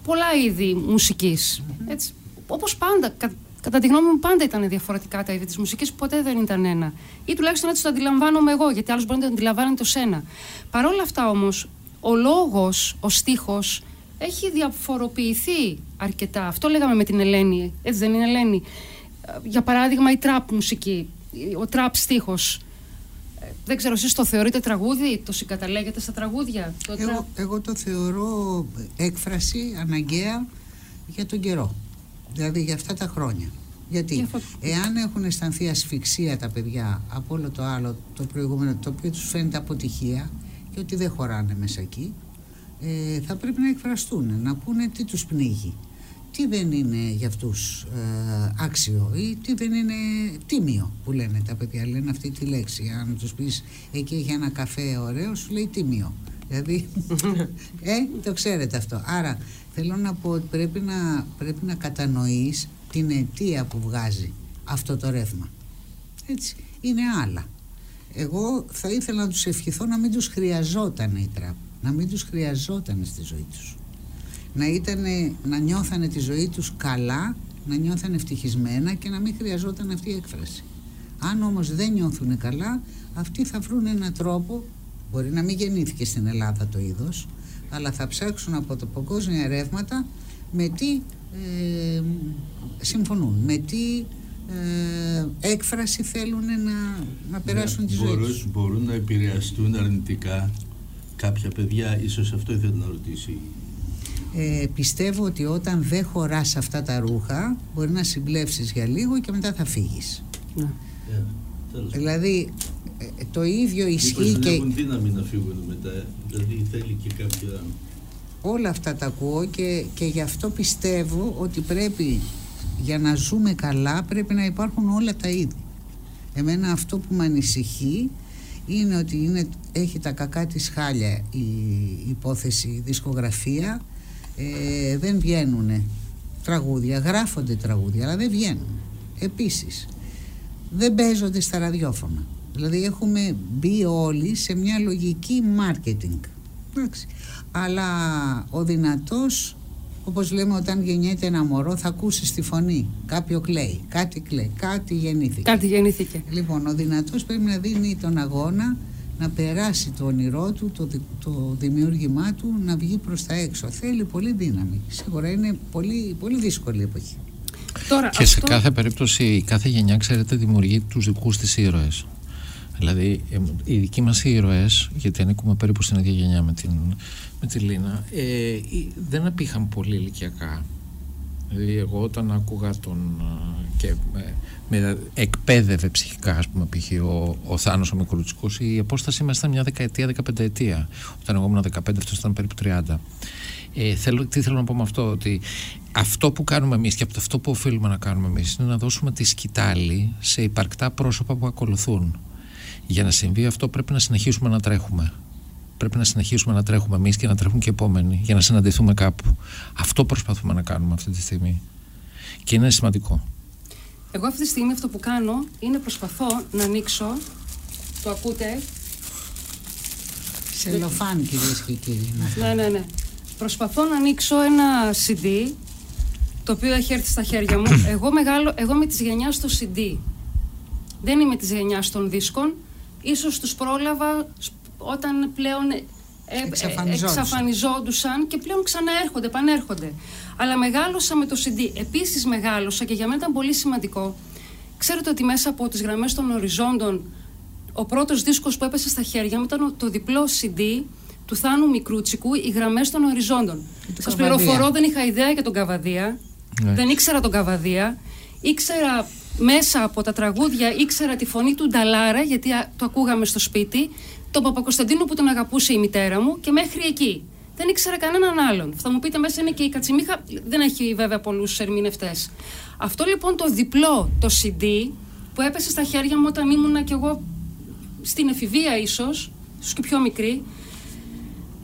πολλά είδη μουσικής έτσι, όπως πάντα κα, κατά τη γνώμη μου πάντα ήταν διαφορετικά τα είδη της μουσικής ποτέ δεν ήταν ένα ή τουλάχιστον έτσι το αντιλαμβάνομαι εγώ γιατί άλλος μπορεί να το αντιλαμβάνει το σένα παρόλα αυτά όμως ο λόγος, ο στίχος έχει διαφοροποιηθεί αρκετά αυτό λέγαμε με την Ελένη έτσι δεν είναι Ελένη; Για παράδειγμα η τραπ μουσική, ο τραπ στίχος. Ε, δεν ξέρω, εσείς το θεωρείτε τραγούδι, το συγκαταλέγετε στα τραγούδια.
Το εγώ, εγώ το θεωρώ έκφραση αναγκαία για τον καιρό. Δηλαδή για αυτά τα χρόνια. Γιατί εάν έχουν αισθανθεί ασφυξία τα παιδιά από όλο το άλλο το προηγούμενο το οποίο τους φαίνεται αποτυχία και ότι δεν χωράνε μέσα εκεί ε, θα πρέπει να εκφραστούν, να πούνε τι τους πνίγει. Τι δεν είναι για αυτούς ε, άξιο ή τι δεν είναι τίμιο που λένε τα παιδιά. Λένε αυτή τη λέξη. Αν τους πεις εκεί έχει ένα καφέ ωραίο σου λέει τίμιο δηλαδή [LAUGHS] ε, το ξέρετε αυτό. Άρα θέλω να πω ότι πρέπει να, πρέπει να κατανοείς την αιτία που βγάζει αυτό το ρεύμα. Έτσι είναι άλλα. Εγώ θα ήθελα να τους ευχηθώ να μην τους χρειαζόταν η τραπ να μην τους χρειαζόταν στη ζωή τους. Να, ήτανε, να νιώθανε τη ζωή τους καλά, να νιώθανε ευτυχισμένα και να μην χρειαζόταν αυτή η έκφραση. Αν όμως δεν νιώθουν καλά, αυτοί θα βρουν έναν τρόπο, μπορεί να μην γεννήθηκε στην Ελλάδα το είδος, αλλά θα ψάξουν από το παγκόσμια ρεύματα με τι ε, συμφωνούν, με τι ε, έκφραση θέλουν να, να περάσουν τη ζωή τους.
Μπορούν να επηρεαστούν αρνητικά κάποια παιδιά, ίσως αυτό ήθελα να ρωτήσει
ε, πιστεύω ότι όταν δεν χωράς αυτά τα ρούχα μπορεί να συμπλέψεις για λίγο και μετά θα φύγεις. Ναι. Yeah, δηλαδή ε, το ίδιο ισχύει
και... έχουν δύναμη να φύγουν μετά, δηλαδή θέλει και κάποια...
Όλα αυτά τα ακούω και, και γι' αυτό πιστεύω ότι πρέπει για να ζούμε καλά πρέπει να υπάρχουν όλα τα είδη. Εμένα αυτό που με ανησυχεί είναι ότι είναι, έχει τα κακά της χάλια η υπόθεση δισκογραφία ε, δεν βγαίνουν τραγούδια, γράφονται τραγούδια, αλλά δεν βγαίνουν. Επίσης, δεν παίζονται στα ραδιόφωνα. Δηλαδή έχουμε μπει όλοι σε μια λογική marketing. Αλλά ο δυνατός, όπως λέμε όταν γεννιέται ένα μωρό θα ακούσει τη φωνή. Κάποιο κλαίει, κάτι κλαίει, κάτι γεννήθηκε.
Κάτι γεννήθηκε.
Λοιπόν, ο δυνατός πρέπει να δίνει τον αγώνα να περάσει το όνειρό του, το, το δημιούργημά του, να βγει προς τα έξω. Θέλει πολύ δύναμη. Σίγουρα είναι πολύ, πολύ δύσκολη εποχή.
Τώρα, και σε κάθε περίπτωση η κάθε γενιά, ξέρετε, δημιουργεί τους δικούς της ήρωες. Δηλαδή, οι δικοί μας ήρωες, γιατί ανήκουμε περίπου στην ίδια γενιά με την, με τη Λίνα, ε, δεν απήχαν πολύ ηλικιακά. Δηλαδή, εγώ όταν άκουγα τον. και ε, με εκπαίδευε ψυχικά, ας πούμε, π.χ. ο, ο Θάνος ο Μικρούτσικος, η απόσταση μας ήταν μια δεκαετία, δεκαπενταετία. Όταν εγώ ήμουν 15, αυτός ήταν περίπου 30. Ε, θέλω, τι θέλω να πω με αυτό, ότι αυτό που κάνουμε εμείς και αυτό που οφείλουμε να κάνουμε εμείς είναι να δώσουμε τη σκητάλη σε υπαρκτά πρόσωπα που ακολουθούν. Για να συμβεί αυτό πρέπει να συνεχίσουμε να τρέχουμε. Πρέπει να συνεχίσουμε να τρέχουμε εμείς και να τρέχουν και οι επόμενοι για να συναντηθούμε κάπου. Αυτό προσπαθούμε να κάνουμε αυτή τη στιγμή. Και είναι σημαντικό.
Εγώ αυτή τη στιγμή αυτό που κάνω είναι προσπαθώ να ανοίξω. Το ακούτε;
Σελοφάν κυρίες και κύριοι.
Ναι, ναι, ναι. Προσπαθώ να ανοίξω ένα CD το οποίο έχει έρθει στα χέρια μου. Εγώ, μεγάλο, εγώ είμαι της γενιάς του CD. Δεν είμαι της γενιάς των δίσκων. Ίσως τους πρόλαβα όταν πλέον ε, εξαφανιζόντουσαν και πλέον ξαναέρχονται, πανέρχονται. Αλλά μεγάλωσα με το CD. Επίσης μεγάλωσα και για μένα ήταν πολύ σημαντικό. Ξέρετε ότι μέσα από τις γραμμές των οριζόντων, ο πρώτος δίσκος που έπεσε στα χέρια μου ήταν το διπλό CD του Θάνου Μικρούτσικου, Οι γραμμές των οριζόντων. Σας πληροφορώ, δεν είχα ιδέα για τον Καβαδία. Ναι. Δεν ήξερα τον Καβαδία. Ήξερα μέσα από τα τραγούδια, ήξερα τη φωνή του Νταλάρα, γιατί το ακούγαμε στο σπίτι τον Παπακοσταντίνο που τον αγαπούσε η μητέρα μου και μέχρι εκεί. Δεν ήξερα κανέναν άλλον. Θα μου πείτε μέσα είναι και η Κατσιμίχα, δεν έχει βέβαια πολλούς ερμηνευτές. Αυτό λοιπόν το διπλό, το CD, που έπεσε στα χέρια μου όταν ήμουνα κι εγώ στην εφηβεία ίσως, στου και πιο μικρή,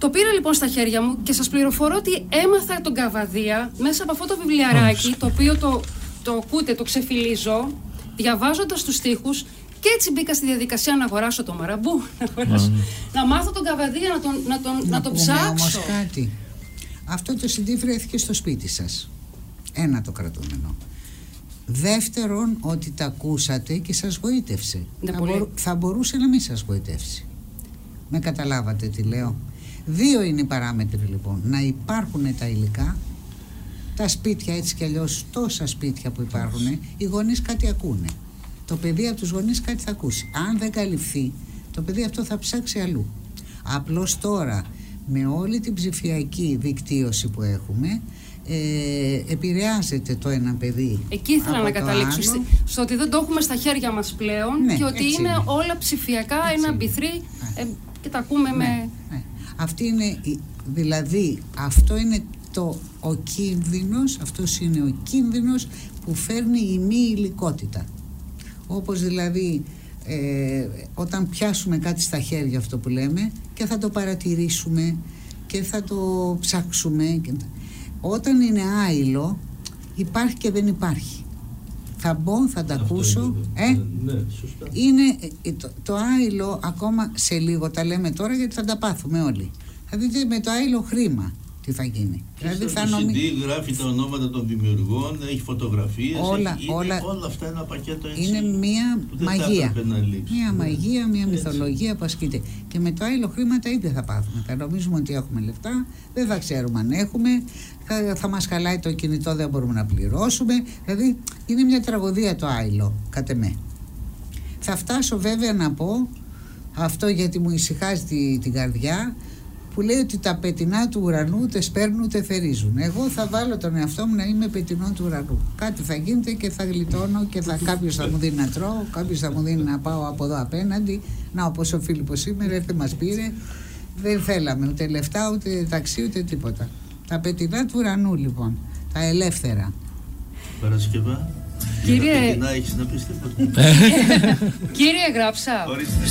το πήρα λοιπόν στα χέρια μου και σας πληροφορώ ότι έμαθα τον Καβαδία μέσα από αυτό το βιβλιαράκι, το οποίο το, το ακούτε, το ξεφυλίζω, διαβάζοντας τους στίχους και έτσι μπήκα στη διαδικασία να αγοράσω το μαραμπού, [LAUGHS] να, να μάθω τον καβαδία, να τον, να τον, να, να τον ψάξω. Όμως
κάτι. Αυτό το CD βρέθηκε στο σπίτι σας. Ένα το κρατούμενο. Δεύτερον, ότι τα ακούσατε και σας βοήτευσε. Θα, θα μπορούσε να μην σας βοητεύσει. Με καταλάβατε τι λέω; Δύο είναι οι παράμετροι λοιπόν. Να υπάρχουν τα υλικά, τα σπίτια έτσι κι αλλιώς, τόσα σπίτια που υπάρχουν, οι γονείς κάτι ακούνε το παιδί από τους γονείς κάτι θα ακούσει. Αν δεν καλυφθεί, το παιδί αυτό θα ψάξει αλλού. Απλώς τώρα, με όλη την ψηφιακή δικτύωση που έχουμε, ε, επηρεάζεται το ένα παιδί.
Εκεί ήθελα να καταλήξω. Άλλο. Στο ότι δεν το έχουμε στα χέρια μας πλέον ναι, και ότι είναι, όλα ψηφιακά, ένα μπιθρί ε, και τα ακούμε
ναι,
με...
Ναι. Αυτή είναι, δηλαδή αυτό είναι το, ο κίνδυνος, αυτός είναι ο κίνδυνος που φέρνει η μη υλικότητα. Όπως δηλαδή ε, όταν πιάσουμε κάτι στα χέρια αυτό που λέμε και θα το παρατηρήσουμε και θα το ψάξουμε. Όταν είναι άειλο υπάρχει και δεν υπάρχει. Θα μπω, θα τα ακούσω. Ε, ναι, σωστά. Είναι ε, το, το άειλο ακόμα σε λίγο τα λέμε τώρα γιατί θα τα πάθουμε όλοι. Θα δείτε με το άειλο χρήμα τι θα γίνει.
Δηλαδή θα νομι... CD γράφει τα ονόματα των δημιουργών, έχει φωτογραφίες,
όλα,
έχει,
όλα,
είναι όλα αυτά ένα πακέτο έτσι.
Είναι μία μαγεία. Μία μαγεία, μία μυθολογία που ασκείται. Και με το άλλο χρήμα τα ίδια θα πάθουμε. Θα νομίζουμε ότι έχουμε λεφτά, δεν θα ξέρουμε αν έχουμε, θα, θα μας χαλάει το κινητό, δεν μπορούμε να πληρώσουμε. Δηλαδή είναι μια τραγωδία το άϊλο, κατ' εμέ. Θα φτάσω βέβαια να πω αυτό γιατί μου ησυχάζει την καρδιά που λέει ότι τα πετεινά του ουρανού ούτε σπέρνουν ούτε θερίζουν. Εγώ θα βάλω τον εαυτό μου να είμαι πετεινό του ουρανού. Κάτι θα γίνεται και θα γλιτώνω και θα, κάποιος θα μου δίνει να τρώω, κάποιος θα μου δίνει να πάω από εδώ απέναντι. Να όπως ο Φίλιππος σήμερα έρθε μας πήρε. Δεν θέλαμε ούτε λεφτά, ούτε ταξί, ούτε τίποτα. Τα πετεινά του ουρανού λοιπόν, τα ελεύθερα.
Παρασκευά.
Κύριε...
έχεις να πεις [LAUGHS]
Κύριε Γράψα.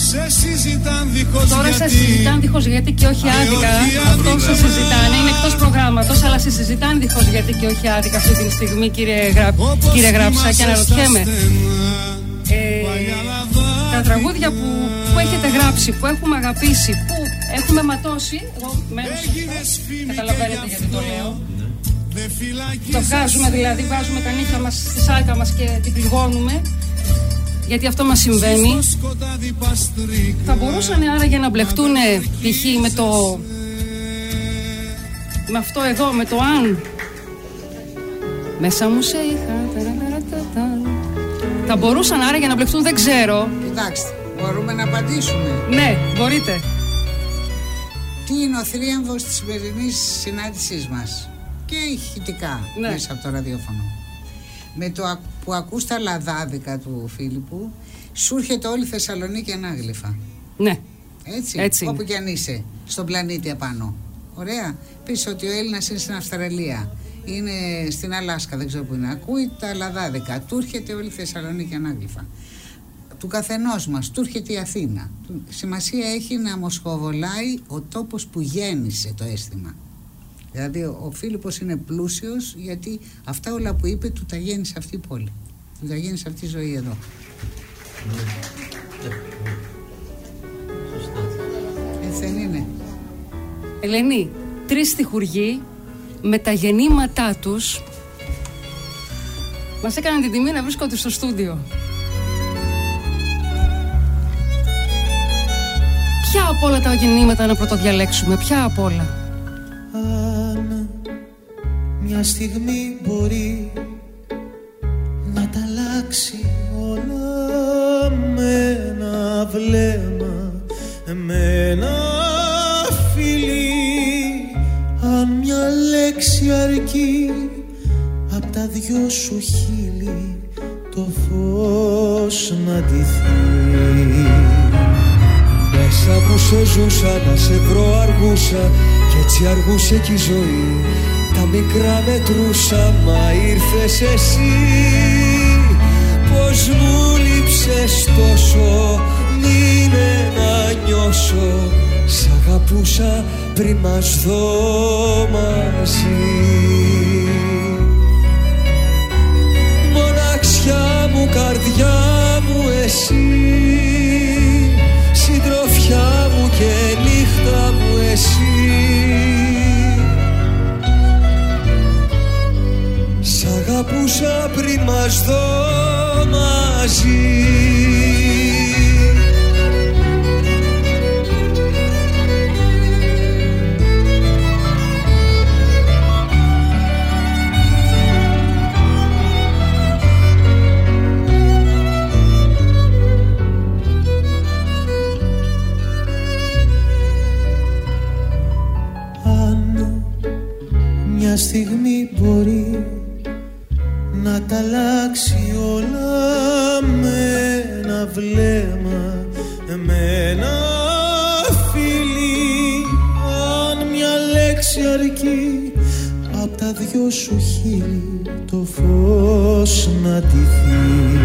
Σε συζητάν δίχως
Τώρα σε συζητάν δίχως γιατί και όχι άδικα. Αυτό σε συζητάνε. Είναι εκτός προγράμματος, αλλά σε συζητάνε δίχως γιατί και όχι άδικα αυτή τη στιγμή, κύριε, Γρα... κύριε Γράψα. Και αναρωτιέμαι. Ε, τα τραγούδια που, που έχετε γράψει, που έχουμε αγαπήσει, που έχουμε ματώσει, εγώ μέρος καταλαβαίνετε γιατί το λέω, το βγάζουμε δηλαδή, βάζουμε τα νύχια μας στη σάρκα μας και την πληγώνουμε γιατί αυτό μας συμβαίνει. Θα μπορούσαν άραγε να μπλεχτούν π.χ. με το με αυτό εδώ, με το αν. Μέσα μου σε είχα θα μπορούσαν άραγε να μπλεχτούν, δεν ξέρω.
Κοιτάξτε, μπορούμε να απαντήσουμε.
Ναι, μπορείτε.
Τι είναι ο θρίαμβος της σημερινής συνάντησής μας; Και ηχητικά ναι. μέσα από το ραδιόφωνο. Με το που ακούς τα λαδάδικα του Φίλιππου, σου έρχεται όλη η Θεσσαλονίκη ανάγλυφα.
Ναι.
Έτσι, Έτσι όπου κι αν είσαι, στον πλανήτη απάνω. Ωραία. Πεις ότι ο Έλληνας είναι στην Αυστραλία, είναι στην Αλάσκα, δεν ξέρω που είναι. Ακούει τα λαδάδικα, του έρχεται όλη η Θεσσαλονίκη ανάγλυφα. Του καθενός μας, του έρχεται η Αθήνα. Σημασία έχει να μοσχοβολάει ο τόπος που γέννησε το αίσθημα. Δηλαδή ο Φίλιππος είναι πλούσιος γιατί αυτά όλα που είπε του τα γέννησε αυτή η πόλη. Του τα γέννησε αυτή η ζωή εδώ. Έτσι δεν είναι.
Ελένη, τρεις στιχουργοί με τα γεννήματά τους μας έκαναν την τιμή να βρίσκονται στο στούντιο. Ποια από όλα τα γεννήματα να πρωτοδιαλέξουμε, ποια από όλα;
Μια στιγμή μπορεί να τα αλλάξει όλα με ένα βλέμμα, με ένα φιλί αν μια λέξη αρκεί απ' τα δυο σου χείλη το φως να ντυθεί Μέσα που σε ζούσα να σε βρω αργούσα κι έτσι αργούσε κι η ζωή τα μικρά μετρούσα μα ήρθες εσύ. Πως μου λείψες τόσο μείνε να νιώσω. Σ' αγαπούσα πριν μας δω μαζί. Μοναξιά μου καρδιά μου εσύ. Συντροφιά μου και νύχτα μου εσύ αγαπούσα πριν μας δω μαζί. Αν μια στιγμή μπορεί να τα αλλάξει όλα με ένα βλέμμα με ένα φιλί αρκεί Απ' τα δυο σου χείλη το φως να ντυθεί.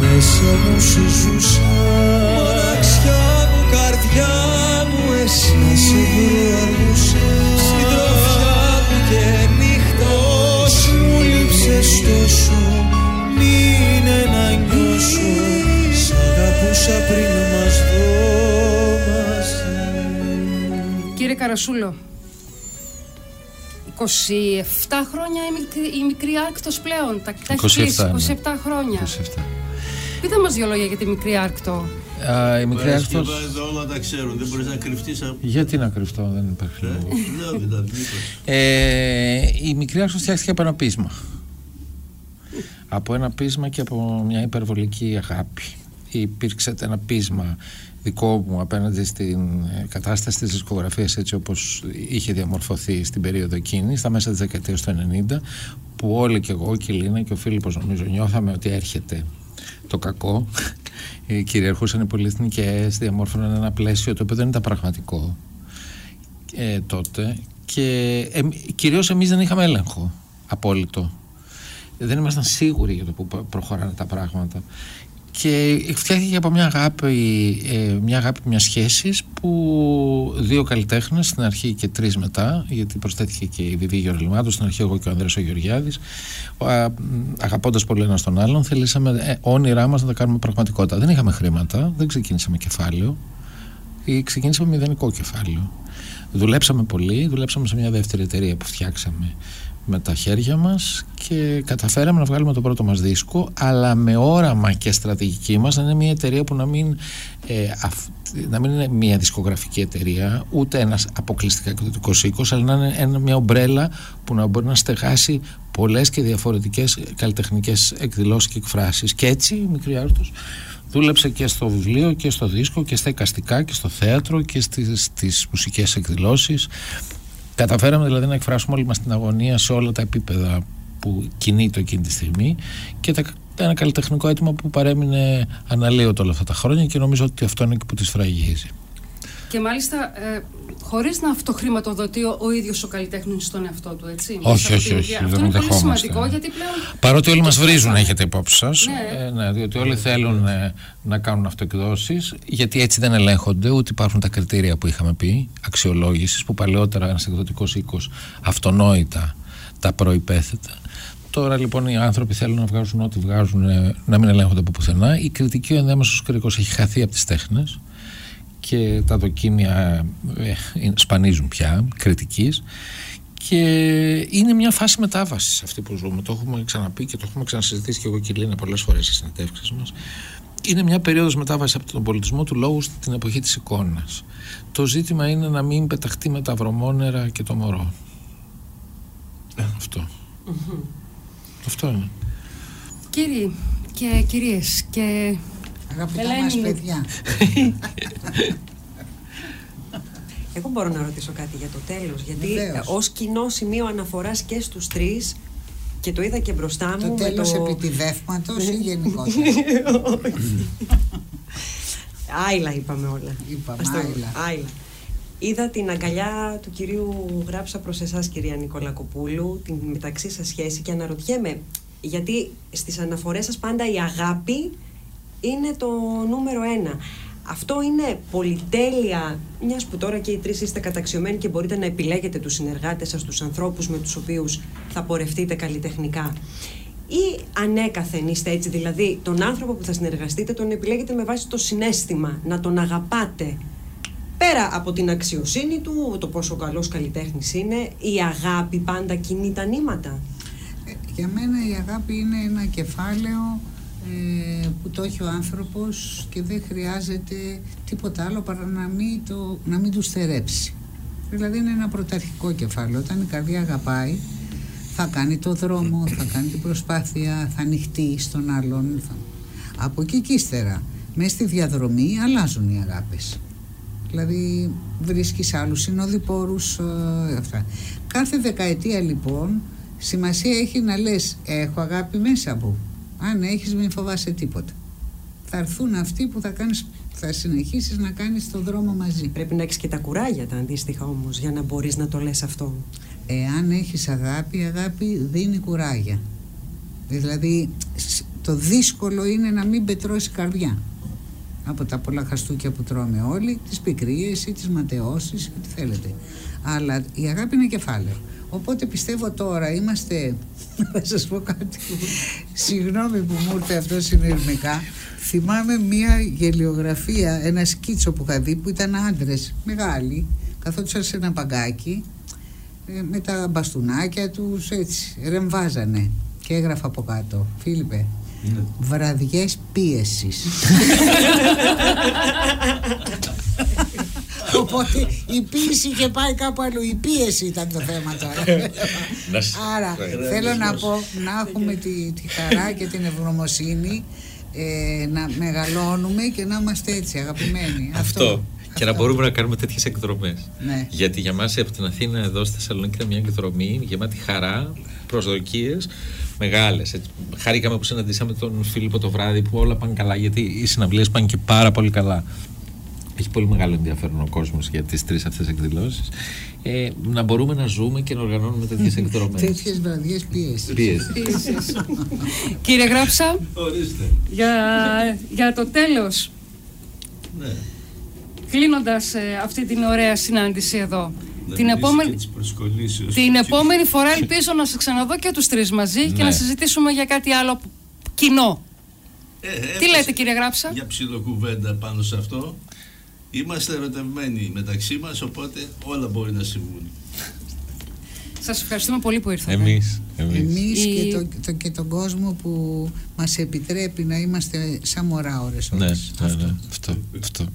Μέσα μου σου
Καρασούλο, 27 χρόνια η μικρή, η μικρή Άρκτος πλέον. Τα, τα έχεις
27,
κλείσει,
ναι.
27 χρόνια.
27.
Πείτε μας δύο λόγια για τη μικρή Άρκτο.
Α, η μικρή Άρκτος...
Παρασκευάζεται, όλα τα ξέρουν. Δεν μπορείς να κρυφτείς από...
Γιατί να κρυφτώ, δεν υπάρχει λόγος.
Λέω δηλαδή, μήπως.
Ε, η μικρή Άρκτος φτιάχτηκε από ένα πείσμα. Από ένα πείσμα και από μια υπερβολική αγάπη. Υπήρξε ένα πείσμα δικό μου απέναντι στην ε, κατάσταση της δισκογραφίας έτσι όπως είχε διαμορφωθεί στην περίοδο εκείνη, στα μέσα της δεκαετίας του 90, που όλοι και εγώ και η Λίνα και ο Φίλιππος νομίζω νιώθαμε ότι έρχεται το κακό. Ε, Κυριαρχούσαν οι πολυεθνικές, διαμόρφωναν ένα πλαίσιο το οποίο δεν ήταν πραγματικό ε, τότε και ε, κυρίως εμείς δεν είχαμε έλεγχο απόλυτο. Δεν ήμασταν σίγουροι για το που προ- προχωράνε τα πράγματα. Και φτιάχτηκε από μια αγάπη, ε, μια αγάπη μιας σχέσης που δύο καλλιτέχνες, στην αρχή και τρεις μετά, γιατί προσθέθηκε και η Βιβί Γεωργλημάτου, στην αρχή εγώ και ο Ανδρέας ο Γεωργιάδης, αγαπώντας πολύ ένας τον άλλον, θελήσαμε ε, όνειρά μας να τα κάνουμε πραγματικότητα. Δεν είχαμε χρήματα, δεν ξεκίνησαμε κεφάλαιο, ή ξεκίνησαμε μηδενικό κεφάλαιο. Δουλέψαμε πολύ, δουλέψαμε σε μια δεύτερη εταιρεία που φτιάξαμε με τα χέρια μας και καταφέραμε να βγάλουμε το πρώτο μας δίσκο αλλά με όραμα και στρατηγική μας να είναι μια εταιρεία που να μην, ε, αυ- να μην είναι μια δισκογραφική εταιρεία ούτε ένας αποκλειστικά εκδοτικός οίκος αλλά να είναι ένα, μια ομπρέλα που να μπορεί να στεγάσει πολλές και διαφορετικές καλλιτεχνικές εκδηλώσεις και εκφράσεις. Και έτσι η Μικρή Άρτος δούλεψε και στο βιβλίο και στο δίσκο και στα εικαστικά και στο θέατρο και στις, στις μουσικές εκδηλώσεις Καταφέραμε δηλαδή να εκφράσουμε όλη μας την αγωνία σε όλα τα επίπεδα που κινείται εκείνη τη στιγμή και τα, ένα καλλιτεχνικό αίτημα που παρέμεινε αναλύωτο όλα αυτά τα χρόνια και νομίζω ότι αυτό είναι και που τη σφραγίζει.
Και μάλιστα ε, χωρίς να αυτοχρηματοδοτεί ο, ο ίδιος ο καλλιτέχνης στον εαυτό του, έτσι.
Όχι,
Μέσα από
όχι,
την
όχι,
ιδέα.
δεν
Αυτό είναι πολύ
δεχόμαστε.
σημαντικό γιατί πλέον.
Παρότι όλοι μας
το
βρίζουν,
ξέρουμε.
έχετε υπόψη σας,
Ναι.
ε, ναι, διότι όλοι θέλουν ε, να κάνουν αυτοεκδόσεις, γιατί έτσι δεν ελέγχονται, ούτε υπάρχουν τα κριτήρια που είχαμε πει, αξιολόγησης, που παλαιότερα ένας εκδοτικός οίκος αυτονόητα τα προϋπέθετα. Τώρα λοιπόν οι άνθρωποι θέλουν να βγάζουν ό,τι βγάζουν, ε, να μην ελέγχονται από πουθενά. Η κριτική ο ενδιάμεσος κρίκος έχει χαθεί από τις τέχνες και τα δοκίμια ε, ε, σπανίζουν πια κριτικής και είναι μια φάση μετάβασης αυτή που ζούμε. Το έχουμε ξαναπεί και το έχουμε ξανασυζητήσει και εγώ και η Λίνα πολλές φορές στις συνεντεύξεις μας. Είναι μια περίοδος μετάβασης από τον πολιτισμό του λόγου στην εποχή της εικόνας. Το ζήτημα είναι να μην πεταχτεί με τα βρωμόνερα και το μωρό. Αυτό. Αυτό είναι.
Κύριοι και κυρίες και
Αγαπητά
Ελένη
μας
μου.
παιδιά. [LAUGHS]
Εγώ μπορώ να ρωτήσω κάτι για το τέλος, γιατί
Βεβαίως.
ως κοινό σημείο αναφοράς και στους τρεις και το είδα και μπροστά μου
Το
με
τέλος
το...
επιτιδεύματος ή γενικότερα;
Άιλα είπαμε όλα.
Είπαμε,
Ας το-
άιλα.
άιλα. Είδα την αγκαλιά του κυρίου Γράψα προς εσάς κυρία Νικολακοπούλου, την μεταξύ σας σχέση και αναρωτιέμαι, γιατί στις αναφορές σας πάντα η αγάπη είναι το νούμερο ένα. Αυτό είναι πολυτέλεια, μιας που τώρα και οι τρεις είστε καταξιωμένοι και μπορείτε να επιλέγετε τους συνεργάτες σας, τους ανθρώπους με τους οποίους θα πορευτείτε καλλιτεχνικά. Ή ανέκαθεν είστε έτσι, δηλαδή τον άνθρωπο που θα συνεργαστείτε τον επιλέγετε με βάση το συνέστημα, να τον αγαπάτε. Πέρα από την αξιοσύνη του, το πόσο καλός καλλιτέχνης είναι, η αγάπη πάντα κινεί τα νήματα.
Ε, Για μένα η αγάπη είναι ένα κεφάλαιο ε, που το έχει ο άνθρωπος και δεν χρειάζεται τίποτα άλλο παρά να μην, το, να μην του στερέψει. Δηλαδή είναι ένα πρωταρχικό κεφάλαιο. Όταν η καρδιά αγαπάει θα κάνει το δρόμο, θα κάνει την προσπάθεια, θα ανοιχτεί στον άλλον. Θα... Από εκεί και ύστερα, μέσα στη διαδρομή αλλάζουν οι αγάπες. Δηλαδή βρίσκεις άλλους συνοδοιπόρους ε, αυτά. Κάθε δεκαετία λοιπόν σημασία έχει να λες έχω αγάπη μέσα μου. Αν έχεις μην φοβάσαι τίποτα. θα έρθουν αυτοί που θα, κάνεις, θα συνεχίσεις να κάνεις το δρόμο μαζί.
Πρέπει να έχεις και τα κουράγια τα αντίστοιχα όμως για να μπορείς να το λες αυτό.
Εάν έχεις αγάπη, η αγάπη δίνει κουράγια. Δηλαδή το δύσκολο είναι να μην πετρώσει καρδιά από τα πολλά χαστούκια που τρώμε όλοι, τις πικρίες ή τις ματαιώσεις, ό,τι θέλετε. Αλλά η αγάπη είναι κεφάλαιο. Οπότε πιστεύω τώρα είμαστε, [LAUGHS] θα σας πω κάτι, συγγνώμη που μου ήρθε αυτό συνειρμικά, θυμάμαι μια γελιογραφία, ένα σκίτσο που είχα δει που ήταν άντρες μεγάλοι, καθόντουσαν σε ένα παγκάκι ε, με τα μπαστούνάκια τους έτσι, ρεμβάζανε και έγραφα από κάτω, Φίλιππε, ναι. Βραδιές πίεσης [LAUGHS] Οπότε η πίεση και πάει κάπου αλλού. Η πίεση ήταν το θέμα τώρα. [LAUGHS] Άρα θέλω να πω να έχουμε τη, τη χαρά και την ευγνωμοσύνη ε, να μεγαλώνουμε και να είμαστε έτσι αγαπημένοι.
Αυτό. Και να μπορούμε να κάνουμε τέτοιες εκδρομές. Ναι. Γιατί για μας από την Αθήνα εδώ στη Θεσσαλονίκη ήταν μια εκδρομή γεμάτη χαρά, προσδοκίες μεγάλες. Χαρήκαμε που συναντήσαμε τον Φίλιππο το βράδυ που όλα πάνε καλά, γιατί οι συναυλίες πάνε και πάρα πολύ καλά. Έχει πολύ μεγάλο ενδιαφέρον ο κόσμος για τις τρεις αυτές εκδηλώσεις. Ε, να μπορούμε να ζούμε και να οργανώνουμε τέτοιες εκδρομές.
Τέτοιες βραδιές πίεση.
Κύριε Γράψα, για, για το τέλος. Ναι. Κλείνοντας ε, αυτή την ωραία συνάντηση εδώ. Την επόμενη, την επόμενη φορά ελπίζω να σε ξαναδώ και τους τρεις μαζί και να ναι. συζητήσουμε για κάτι άλλο κοινό. Ε, Τι λέτε κύριε Γράψα;
Για ψιλοκουβέντα πάνω σε αυτό. Είμαστε ερωτευμένοι μεταξύ μας, οπότε όλα μπορεί να συμβούν.
Σας ευχαριστούμε πολύ που ήρθατε.
Εμείς.
Εμείς, και, το, το, και τον κόσμο που μας επιτρέπει να είμαστε σαν μωρά ώρες
Ναι, ναι, ναι, αυτό. αυτό.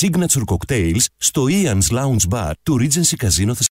Signature cocktails στο Ian's Lounge Bar του Regency Casino